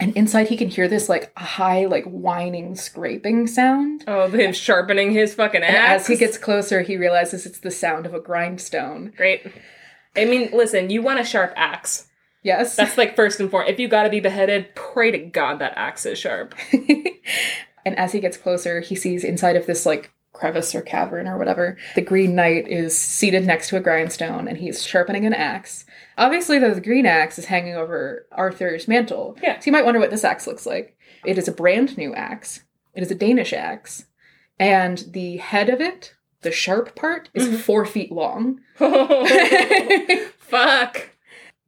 Speaker 2: And inside, he can hear this like high, like whining, scraping sound.
Speaker 1: Oh, him sharpening his fucking
Speaker 2: And
Speaker 1: axe.
Speaker 2: as he gets closer, he realizes it's the sound of a grindstone.
Speaker 1: great. I mean, listen, you want a sharp axe.
Speaker 2: Yes.
Speaker 1: That's like first and foremost. If you gotta be beheaded, pray to God that axe is sharp.
Speaker 2: and as he gets closer, he sees inside of this like crevice or cavern or whatever, the Green Knight is seated next to a grindstone and he's sharpening an axe. Obviously, though, the green axe is hanging over Arthur's mantel.
Speaker 1: Yeah.
Speaker 2: So you might wonder what this axe looks like. It is a brand new axe. It is a Danish axe. And the head of it, the sharp part, is
Speaker 1: Mhm.
Speaker 2: four feet long.
Speaker 1: Fuck.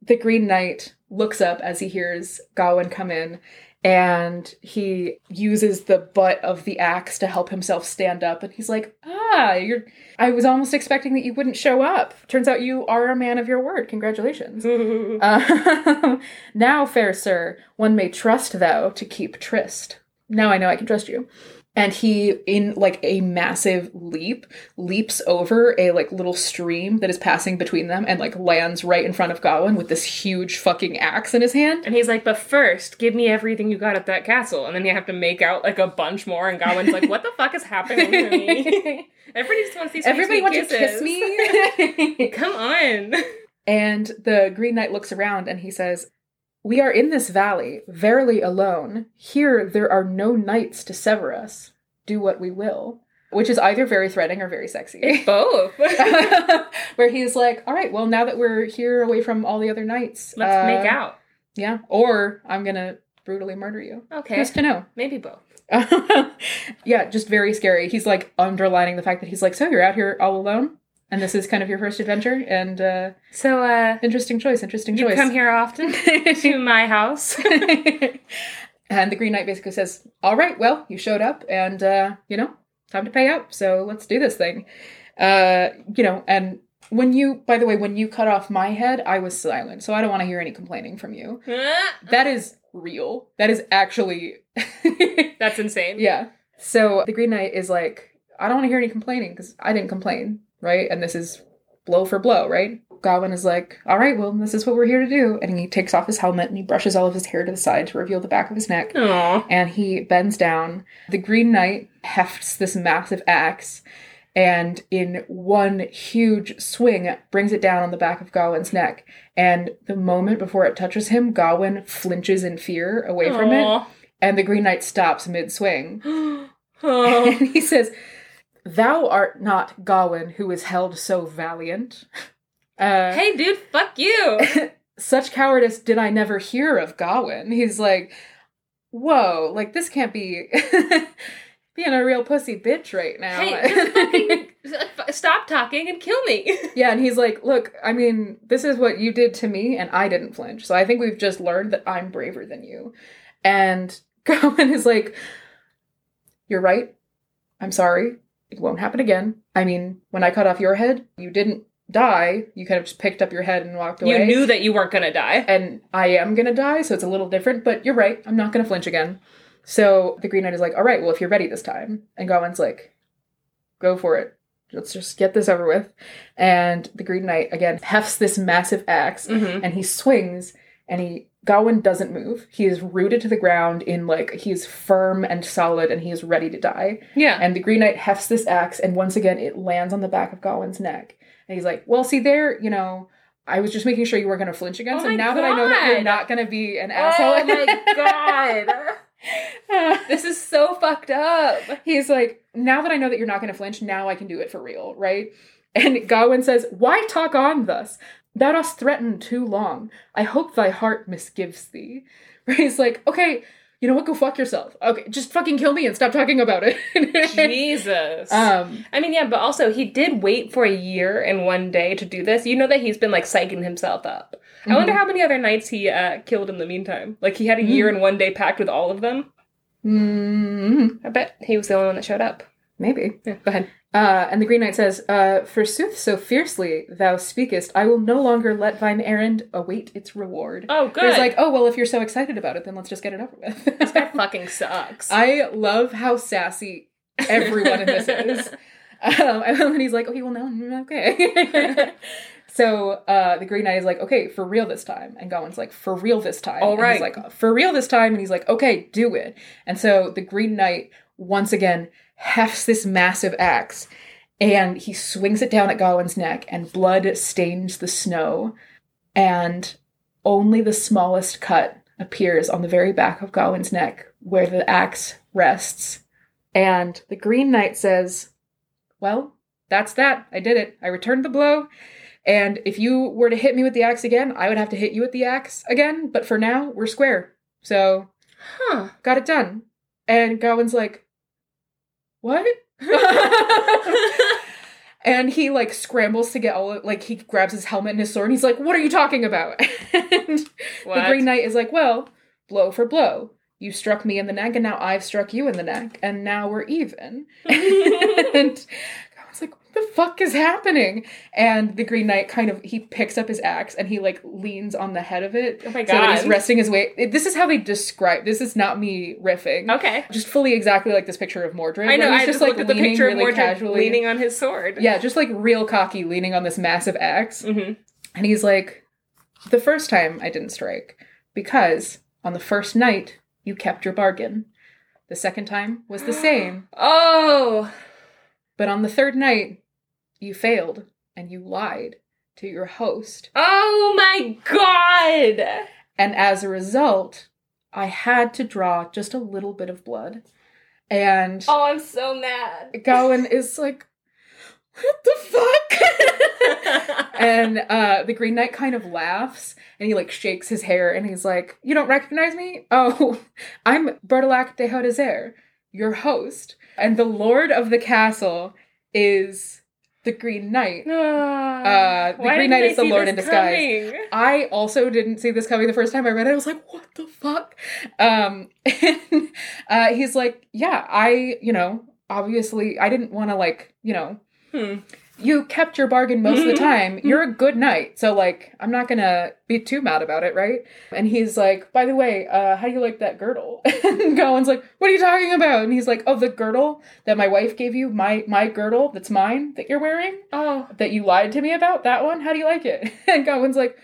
Speaker 2: the Green Knight looks up as he hears Gawain come in, and he uses the butt of the axe to help himself stand up. And he's like, "Ah, you're. I was almost expecting that you wouldn't show up. Turns out you are a man of your word. Congratulations." Uh, now, fair sir, one may trust thou to keep tryst. Now I know I can trust you. And he, in like a massive leap, leaps over a like little stream that is passing between them and like lands right in front of Gawain with this huge fucking axe in his hand.
Speaker 1: And he's like, but first, give me everything you got at that castle. And then you have to make out like a bunch more. And Gawain's like, what the fuck is happening to me? Everybody just wants these sweet,
Speaker 2: Everybody wants to kiss me.
Speaker 1: Come on.
Speaker 2: And the Green Knight looks around and he says, We are in this valley, verily alone. Here there are no knights to sever us. Do what we will. Which is either very threatening or very sexy.
Speaker 1: Both.
Speaker 2: Where he's like, All right, well, now that we're here away from all the other knights,
Speaker 1: Let's
Speaker 2: uh,
Speaker 1: make out.
Speaker 2: Yeah. Or I'm going to brutally murder you.
Speaker 1: Okay.
Speaker 2: Who's to know?
Speaker 1: Maybe both.
Speaker 2: yeah, just very scary. He's like underlining the fact that he's like, So you're out here all alone? And this is kind of your first adventure? And uh,
Speaker 1: So, uh,
Speaker 2: interesting choice, interesting choice.
Speaker 1: you come here often to my house.
Speaker 2: and the Green Knight basically says, All right, well, you showed up and, uh, you know, time to pay up. So let's do this thing. Uh, you know, and when you, by the way, when you cut off my head, I was silent. So I don't want to hear any complaining from you. That is real. That is actually,
Speaker 1: That's insane.
Speaker 2: yeah. So the Green Knight is like, I don't want to hear any complaining because I didn't complain, right? And this is blow for blow, right? Gawain is like, all right, well, this is what we're here to do. And he takes off his helmet and he brushes all of his hair to the side to reveal the back of his neck.
Speaker 1: Aw.
Speaker 2: And he bends down. The Green Knight hefts this massive axe and in one huge swing brings it down on the back of Gawain's neck. And the moment before it touches him, Gawain flinches in fear away from it. And the Green Knight stops mid swing.
Speaker 1: Oh.
Speaker 2: And he says, Thou art not Gawain who is held so valiant. Uh,
Speaker 1: hey, dude, fuck you.
Speaker 2: such cowardice did I never hear of Gawain. He's like, whoa, like this can't be being a real pussy bitch right now.
Speaker 1: Hey, just fucking stop talking and kill me.
Speaker 2: yeah, and he's like, look, I mean, this is what you did to me, and I didn't flinch. So I think we've just learned that I'm braver than you. And Gawain is like, you're right. I'm sorry. It won't happen again. I mean, when I cut off your head, you didn't die. You kind of just picked up your head and walked away.
Speaker 1: You knew that you weren't gonna die.
Speaker 2: and I am gonna die, so it's a little different, but you're right, I'm not gonna flinch again. So the Green Knight is like, all right, well, if you're ready this time. And Gawain's like, go for it. Let's just get this over with. And the Green Knight, again, hefts this massive axe
Speaker 1: hmm
Speaker 2: and he swings and he Gawain doesn't move. He is rooted to the ground in like he's firm and solid and he is ready to die.
Speaker 1: Yeah.
Speaker 2: And the Green Knight hefts this axe, and once again, it lands on the back of Gawain's neck. And he's like, Well, see, there, you know, I was just making sure you weren't going to flinch again.
Speaker 1: Oh
Speaker 2: so now that I know that you're not going to be an oh asshole.
Speaker 1: Oh my god. this is so fucked up.
Speaker 2: he's like, Now that I know that you're not going to flinch, now I can do it for real, right? And Gawain says, Why talk on thus? Thou dost threaten too long. I hope thy heart misgives thee. Where he's like, Okay, you know what? Go fuck yourself. Okay, just fucking kill me and stop talking about it.
Speaker 1: Jesus.
Speaker 2: um,
Speaker 1: I mean, yeah, but also he did wait for a year and one day to do this. You know that he's been like psyching himself up. I wonder how many other knights he uh, killed in the meantime. Like he had a year and one day packed with all of them.
Speaker 2: mm,
Speaker 1: I bet he was the only one that showed up.
Speaker 2: Maybe.
Speaker 1: Yeah, go ahead.
Speaker 2: Uh, and the Green Knight says, uh, Forsooth, so fiercely thou speakest, I will no longer let thine errand await its reward.
Speaker 1: Oh, good.
Speaker 2: He's like, oh, well, if you're so excited about it, then let's just get it over with.
Speaker 1: this guy fucking sucks.
Speaker 2: I love how sassy everyone in this is. Um, and then he's like, okay, well, no, okay. so uh, the Green Knight is like, okay, for real this time. And Gawain's like, for real this time.
Speaker 1: All
Speaker 2: And. He's like, for real this time. And he's like, okay, do it. And so the Green Knight once again hefts this massive axe and he swings it down at Gawain's neck and blood stains the snow. And only the smallest cut appears on the very back of Gawain's neck where the axe rests. And the Green Knight says, Well, that's that. I did it. I returned the blow. And if you were to hit me with the axe again, I would have to hit you with the axe again. But for now, we're square. So,
Speaker 1: huh.
Speaker 2: got it done. And Gawain's like, What? and he like scrambles to get all of, like he grabs his helmet and his sword and he's like, What are you talking about? and the Green Knight is like, Well, blow for blow. You struck me in the neck and now I've struck you in the neck and now we're even. and was like, what the fuck is happening? And the Green Knight kind of he picks up his axe and he like leans on the head of it.
Speaker 1: Oh my god!
Speaker 2: So that he's resting his weight. This is how they describe this is not me riffing.
Speaker 1: okay.
Speaker 2: Just fully exactly like this picture of Mordred.
Speaker 1: I know.
Speaker 2: he's
Speaker 1: I just looked at the picture of Mordred
Speaker 2: casually.
Speaker 1: leaning on his sword.
Speaker 2: Yeah, just like real cocky, leaning on this massive axe.
Speaker 1: hmm
Speaker 2: And he's like, The first time I didn't strike, because on the first night you kept your bargain. The second time was the same,
Speaker 1: Oh.
Speaker 2: But on the third night you failed and you lied to your host.
Speaker 1: Oh my god.
Speaker 2: And as a result, I had to draw just a little bit of blood. And
Speaker 1: Oh, I'm so mad.
Speaker 2: Gawain is like, What the fuck? and uh, the Green Knight kind of laughs and he like shakes his hair and he's like, You don't recognize me? Oh, I'm Bertilac de Hautdesert, your host. And the lord of the castle is the Green Knight.
Speaker 1: uh,
Speaker 2: the Green Knight is the Lord in disguise. I also didn't see this coming the first time I read it. I was like, what the fuck? Um, and uh, he's like, yeah, I, you know, obviously, I didn't want to, like, you know,
Speaker 1: Hmm.
Speaker 2: You kept your bargain most of the time. You're a good knight. So like I'm not gonna be too mad about it, right? And he's like, by the way, uh, how do you like that girdle? and Gawain's like, what are you talking about? And he's like, Oh, the girdle that my wife gave you, my my girdle that's mine that you're wearing,
Speaker 1: Oh.
Speaker 2: that you lied to me about, that one, how do you like it? And Gawain's like,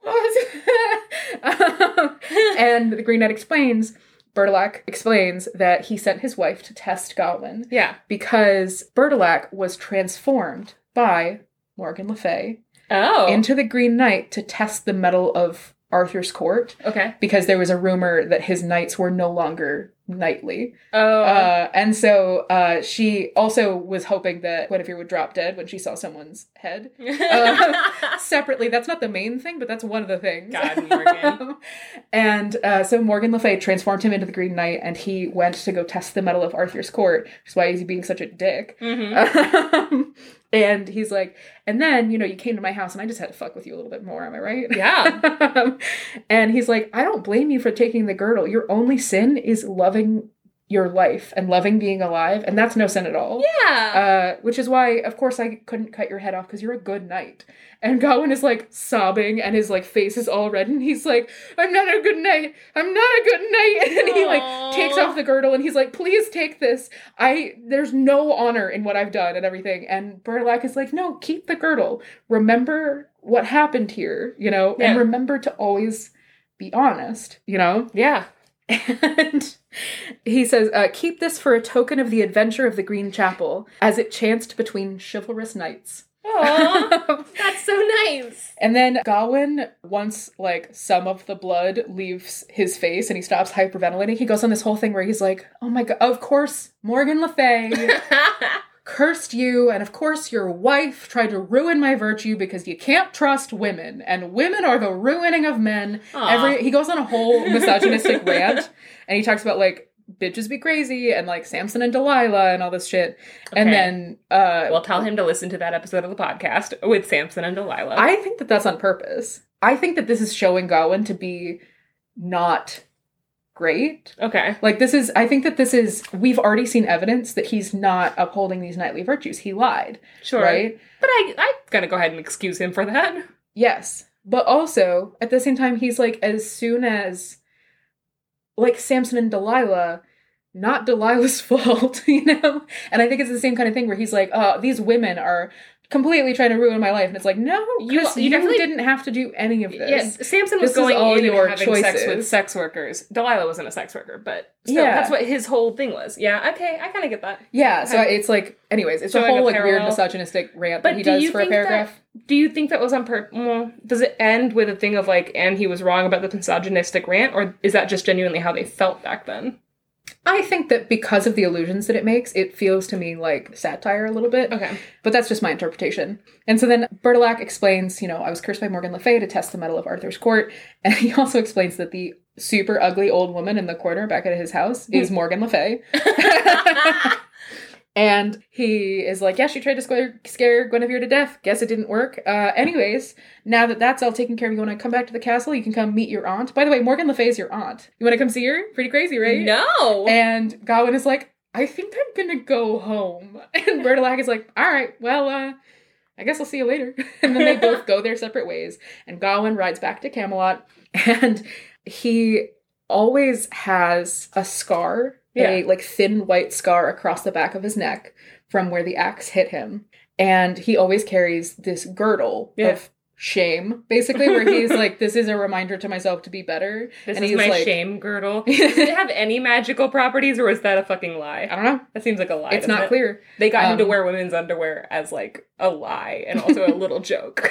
Speaker 2: What? Um, and the Green Knight explains, Bertilac explains that he sent his wife to test Gawain
Speaker 1: Yeah.
Speaker 2: because Bertilac was transformed by Morgan Le Fay
Speaker 1: Oh.
Speaker 2: into the Green Knight to test the mettle of Arthur's court
Speaker 1: okay.
Speaker 2: because there was a rumor that his knights were no longer knightly.
Speaker 1: Oh.
Speaker 2: Uh, and so uh, she also was hoping that Guinevere would drop dead when she saw someone's head. uh, Separately, that's not the main thing, but that's one of the things.
Speaker 1: God, Morgan.
Speaker 2: and uh, so Morgan Le Fay transformed him into the Green Knight, and he went to go test the mettle of Arthur's court, which is why he's being such a dick.
Speaker 1: Mhm.
Speaker 2: And he's like, and then, you know, you came to my house and I just had to fuck with you a little bit more, am I right?
Speaker 1: Yeah.
Speaker 2: And he's like, I don't blame you for taking the girdle. Your only sin is loving your life and loving being alive, and that's no sin at all.
Speaker 1: Yeah.
Speaker 2: Uh, which is why, of course, I couldn't cut your head off because you're a good knight. And Gawain is like sobbing, and his like face is all red, and he's like, "I'm not a good knight. I'm not a good knight." And he like takes off the girdle, and he's like, "Please take this. I there's no honor in what I've done and everything." And Berlac is like, "No, keep the girdle. Remember what happened here, you know, and remember to always be honest, you know."
Speaker 1: yeah.
Speaker 2: And he says, uh, Keep this for a token of the adventure of the Green Chapel, as it chanced between chivalrous knights.
Speaker 1: Aw. That's so nice.
Speaker 2: and then Gawain, once like some of the blood leaves his face and he stops hyperventilating, he goes on this whole thing where he's like, Oh my god, of course, Morgan Le Fay cursed you, and of course your wife tried to ruin my virtue because you can't trust women, and women are the ruining of men.
Speaker 1: Aw.
Speaker 2: Every he goes on a whole misogynistic rant, and he talks about like bitches be crazy and like Samson and Delilah and all this shit. And then uh
Speaker 1: Well, tell him to listen to that episode of the podcast with Samson and Delilah.
Speaker 2: I think that that's on purpose. I think that this is showing Gawain to be not great.
Speaker 1: okay.
Speaker 2: Like this is I think that this is we've already seen evidence that he's not upholding these knightly virtues. He lied,
Speaker 1: Sure.
Speaker 2: right?
Speaker 1: But I, I'm gonna go ahead and excuse him for that.
Speaker 2: Yes. But also, at the same time, he's like, as soon as, like, Samson and Delilah, not Delilah's fault, you know? And I think it's the same kind of thing where he's like, oh, these women are completely trying to ruin my life. And it's like, no,
Speaker 1: You-
Speaker 2: you,
Speaker 1: definitely-
Speaker 2: didn't have to do any of this.
Speaker 1: Yes, Samson was
Speaker 2: This
Speaker 1: going
Speaker 2: all
Speaker 1: in
Speaker 2: your
Speaker 1: and having sex with
Speaker 2: choices.
Speaker 1: sex workers. Delilah wasn't a sex worker, but still,
Speaker 2: Yeah.
Speaker 1: that's what his whole thing was. Yeah, okay, I kind of get that.
Speaker 2: Yeah, so
Speaker 1: Okay.
Speaker 2: it's like, anyways, it's a
Speaker 1: a
Speaker 2: whole like weird misogynistic rant
Speaker 1: But
Speaker 2: that he
Speaker 1: do
Speaker 2: does for a
Speaker 1: think that-
Speaker 2: paragraph.
Speaker 1: Do you think that was on purpose? Well, does it end with a thing of like, and he was wrong about the misogynistic rant, or is that just genuinely how they felt back then?
Speaker 2: I think that because of the illusions that it makes, it feels to me like satire a little bit.
Speaker 1: Okay.
Speaker 2: But that's just my interpretation. And so then Bertilac explains, you know, I was cursed by Morgan Le Fay to test the mettle of Arthur's court. And he also explains that the super ugly old woman in the corner back at his house hmm. is Morgan Le Fay. and he is like, yeah, she tried to scare, scare Guinevere to death. Guess it didn't work. Uh, anyways, now that that's all taken care of, you want to come back to the castle? You can come meet your aunt. By the way, Morgan Le Fay is your aunt. You want to come see her? Pretty crazy, right?
Speaker 1: No.
Speaker 2: And Gawain is like, I think I'm gonna go home. And Bertilac is like, all right, well, uh, I guess I'll see you later. And then they both go their separate ways. And Gawain rides back to Camelot. And he always has a scar, a like thin white scar across the back of his neck from where the axe hit him. And he always carries this girdle
Speaker 1: Yeah.
Speaker 2: of shame, basically, where he's like, this is a reminder to myself to be better.
Speaker 1: this
Speaker 2: and
Speaker 1: is
Speaker 2: he's
Speaker 1: my
Speaker 2: like-
Speaker 1: shame girdle. Does it have any magical properties, or is that a fucking lie?
Speaker 2: I don't know.
Speaker 1: That seems like a lie.
Speaker 2: It's
Speaker 1: doesn't it?
Speaker 2: clear.
Speaker 1: They got him to
Speaker 2: Um,
Speaker 1: wear women's underwear as like a lie and also a little joke.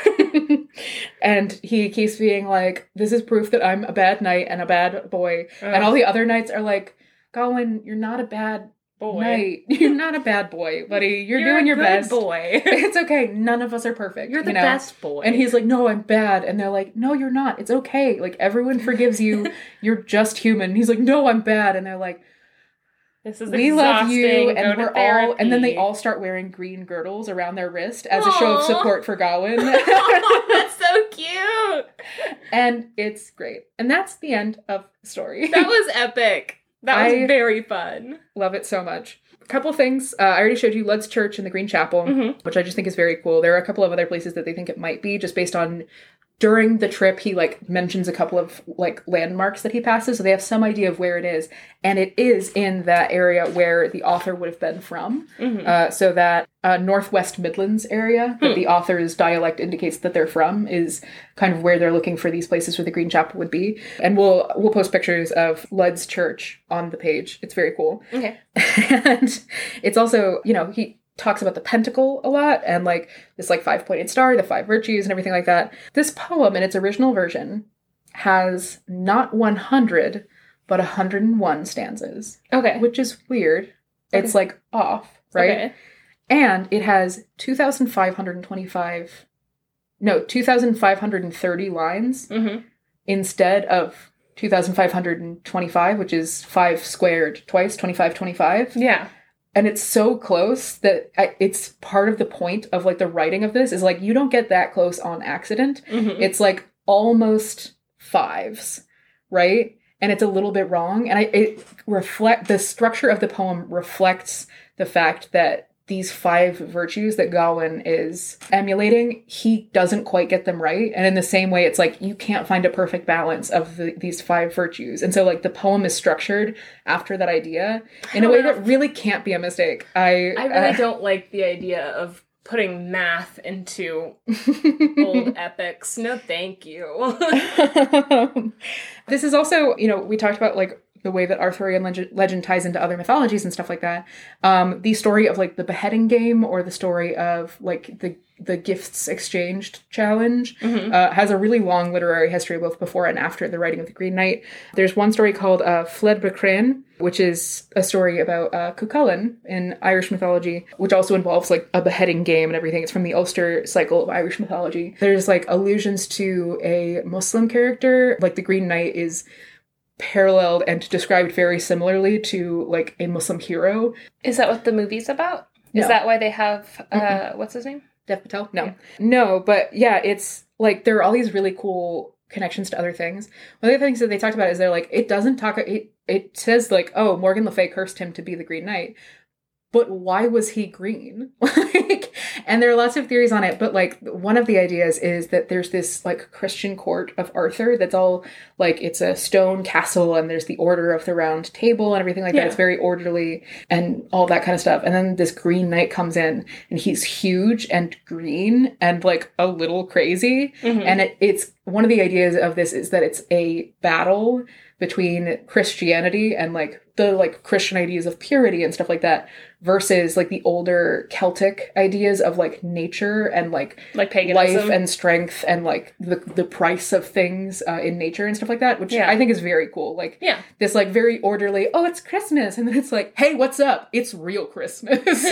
Speaker 2: and he keeps being like, "This is proof that I'm a bad knight and a bad boy." And all the other knights are like, "Gawain, you're not a bad
Speaker 1: boy.
Speaker 2: knight. You're not a bad boy, buddy. You're, doing
Speaker 1: a
Speaker 2: your
Speaker 1: good
Speaker 2: best.
Speaker 1: boy.
Speaker 2: It's okay. None of us are perfect.
Speaker 1: You're the
Speaker 2: you know?
Speaker 1: best boy.
Speaker 2: And he's like, "No, I'm bad." And they're like, "No, you're not. It's okay. Like everyone forgives you. you're just human." He's like, "No, I'm bad." And they're like,
Speaker 1: this is
Speaker 2: "We love you." And we're all. And then they all start wearing green girdles around their wrist as a show of support for Gawain.
Speaker 1: That's so cute.
Speaker 2: and it's great. And that's the end of the story.
Speaker 1: That was epic. That was
Speaker 2: I-
Speaker 1: very fun.
Speaker 2: Love it so much. A couple things. Uh, I already showed you Lud's Church and the Green Chapel,
Speaker 1: Mhm.
Speaker 2: which I just think is very cool. There are a couple of other places that they think it might be, just based on during the trip he like mentions a couple of like landmarks that he passes, so they have some idea of where it is, and it is in that area where the author would have been from.
Speaker 1: Mhm.
Speaker 2: Uh, so that uh, Northwest Midlands area that the author's dialect indicates that they're from is kind of where they're looking for these places where the Green Chapel would be. And we'll we'll post pictures of Lud's church on the page. It's very cool.
Speaker 1: Okay.
Speaker 2: and it's also, you know, he talks about the pentacle a lot and like this like five pointed star, the five virtues and everything like that. This poem in its original version has not 100 but 101 stanzas,
Speaker 1: Okay.
Speaker 2: which is weird. It's like off, right?
Speaker 1: Okay.
Speaker 2: And it has 2,525, no, 2,530 lines
Speaker 1: Mm-hmm.
Speaker 2: instead of 2,525, which is five squared twice, 25, 25.
Speaker 1: Yeah.
Speaker 2: And it's so close that I, it's part of the point of like the writing of this is like you don't get that close on accident.
Speaker 1: Mm-hmm.
Speaker 2: It's like almost fives, right? And it's a little bit wrong. And I it reflect the structure of the poem reflects the fact that these five virtues that Gawain is emulating, he doesn't quite get them right. And in the same way, it's like you can't find a perfect balance of the, these five virtues. And so, like, the poem is structured after that idea in a way that really can't be a mistake. I,
Speaker 1: I really uh, don't like the idea of putting math into old epics. No, thank you.
Speaker 2: this is also, you know, we talked about like the way that Arthurian legend, legend ties into other mythologies and stuff like that. Um, the story of like the beheading game or the story of like the the gifts exchanged challenge uh, has a really long literary history both before and after the writing of the Green Knight. There's one story called uh, Fled Bricrenn, which is a story about uh, Cuchulainn in Irish mythology, which also involves like a beheading game and everything. It's from the Ulster cycle of Irish mythology. There's like allusions to a Muslim character, like the Green Knight is paralleled and described very similarly to like a Muslim hero.
Speaker 1: Is that what the movie's about? Is that why they have uh what's his name?
Speaker 2: Dev Patel? No. No, but yeah, it's like there are all these really cool connections to other things. One of the things that they talked about is they're like, it doesn't talk it it says like, oh, Morgan Le Fay cursed him to be the Green Knight. But why was he green? like and there are lots of theories on it, but like one of the ideas is that there's this like Christian court of Arthur that's all like it's a stone castle and there's the order of the round table and everything like
Speaker 1: Yeah.
Speaker 2: that. It's very orderly and all that kind of stuff. And then this green knight comes in and he's huge and green and like a little crazy.
Speaker 1: Mhm.
Speaker 2: And it, it's one of the ideas of this is that it's a battle between Christianity and like the like Christian ideas of purity and stuff like that versus like the older Celtic ideas of like nature and like
Speaker 1: Like paganism.
Speaker 2: life and strength and like the the price of things uh, in nature and stuff like that, which
Speaker 1: Yeah.
Speaker 2: I think is very cool. Like
Speaker 1: yeah.
Speaker 2: this like very orderly, oh, it's Christmas, and then it's like, hey, what's up? It's real Christmas.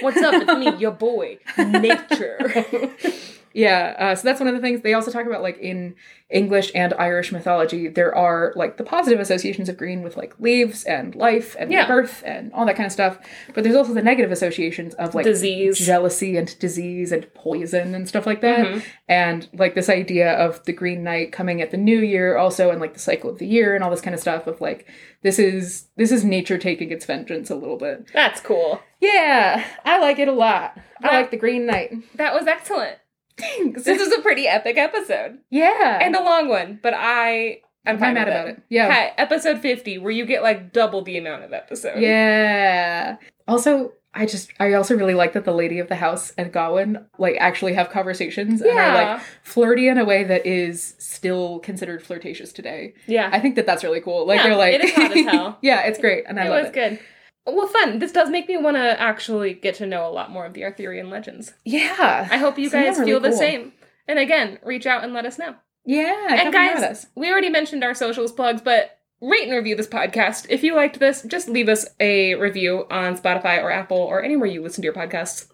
Speaker 1: What's up? It's me, your boy, nature.
Speaker 2: yeah, uh, so that's one of the things they also talk about. Like in English and Irish mythology, there are like the positive associations of green with like leaves and life and
Speaker 1: Yeah.
Speaker 2: birth and all that kind of stuff. But there's also the negative associations of like
Speaker 1: Disease.
Speaker 2: jealousy and disease and poison and stuff like that.
Speaker 1: Mhm.
Speaker 2: And like this idea of the Green Knight coming at the new year also and like the cycle of the year and all this kind of stuff of like this is this is nature taking its vengeance a little bit.
Speaker 1: That's cool.
Speaker 2: Yeah, I like it a lot. I like the Green Knight.
Speaker 1: That was excellent.
Speaker 2: Thanks.
Speaker 1: This is a pretty epic episode.
Speaker 2: yeah.
Speaker 1: And a long one, but I I'm
Speaker 2: I'm
Speaker 1: fine
Speaker 2: mad about it. Yeah.
Speaker 1: Hi, episode 50, where you get like double the amount of episode.
Speaker 2: Yeah. Also, I just I also really like that the lady of the house and Gawain like actually have conversations and are like flirty in a way that is still considered flirtatious today.
Speaker 1: Yeah.
Speaker 2: I think that that's really cool. Like
Speaker 1: Yeah,
Speaker 2: they're like
Speaker 1: it is hot as hell.
Speaker 2: yeah, it's great and I
Speaker 1: it
Speaker 2: love
Speaker 1: was
Speaker 2: it.
Speaker 1: good. Well, fun. This does make me want to actually get to know a lot more of the Arthurian legends.
Speaker 2: Yeah.
Speaker 1: I hope you guys feel the same. And again, reach out and let us know.
Speaker 2: Yeah.
Speaker 1: and
Speaker 2: come hang out
Speaker 1: guys, we already mentioned our socials plugs, but rate and review this podcast. If you liked this, just leave us a review on Spotify or Apple or anywhere you listen to your podcasts.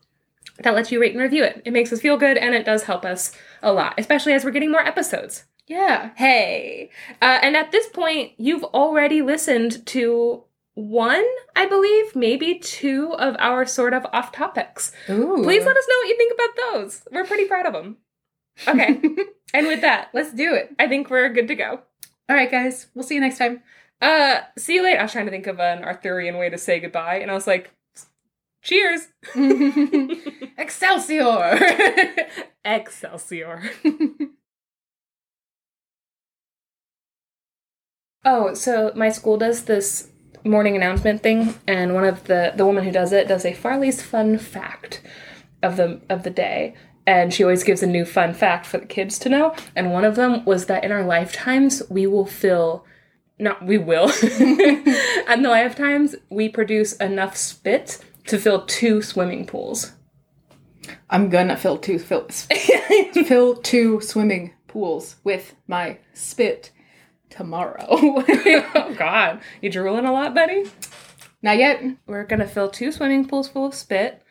Speaker 1: That lets you rate and review it. It makes us feel good and it does help us a lot, especially as we're getting more episodes.
Speaker 2: Yeah.
Speaker 1: Hey. Uh, and at this point, you've already listened to one, I believe, maybe two of our sort of off topics.
Speaker 2: Ooh.
Speaker 1: Please let us know what you think about those. We're pretty proud of them. Okay. and with that,
Speaker 2: Let's do it.
Speaker 1: I think we're good to go.
Speaker 2: All right, guys. We'll see you next time.
Speaker 1: Uh, see you later. I was trying to think of an Arthurian way to say goodbye, and I was like, Cheers!
Speaker 2: Excelsior!
Speaker 1: Excelsior. oh, so my school does this morning announcement thing, and one of the the woman who does it does a Farley's fun fact of the of the day. And she always gives a new fun fact for the kids to know. And one of them was that in our lifetimes, we will fill not we will. in the lifetimes, we produce enough spit to fill two swimming pools.
Speaker 2: I'm gonna fill two fill, fill two swimming pools with my spit tomorrow.
Speaker 1: oh God, you drooling a lot, buddy?
Speaker 2: Not yet.
Speaker 1: We're gonna fill two swimming pools full of spit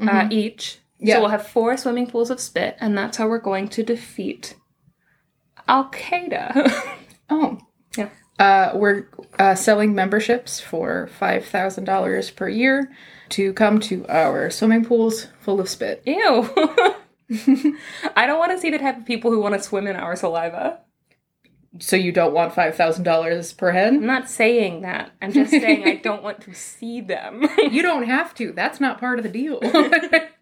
Speaker 1: uh, each.
Speaker 2: Yeah.
Speaker 1: So we'll have four swimming pools of spit, and that's how we're going to defeat Al Qaeda.
Speaker 2: Oh.
Speaker 1: Yeah.
Speaker 2: Uh, we're uh, selling memberships for five thousand dollars per year to come to our swimming pools full of spit.
Speaker 1: Ew. I don't want to see the type of people who want to swim in our saliva.
Speaker 2: So you don't want five thousand dollars per head?
Speaker 1: I'm not saying that. I'm just saying I don't want to see them.
Speaker 2: You don't have to. That's not part of the deal.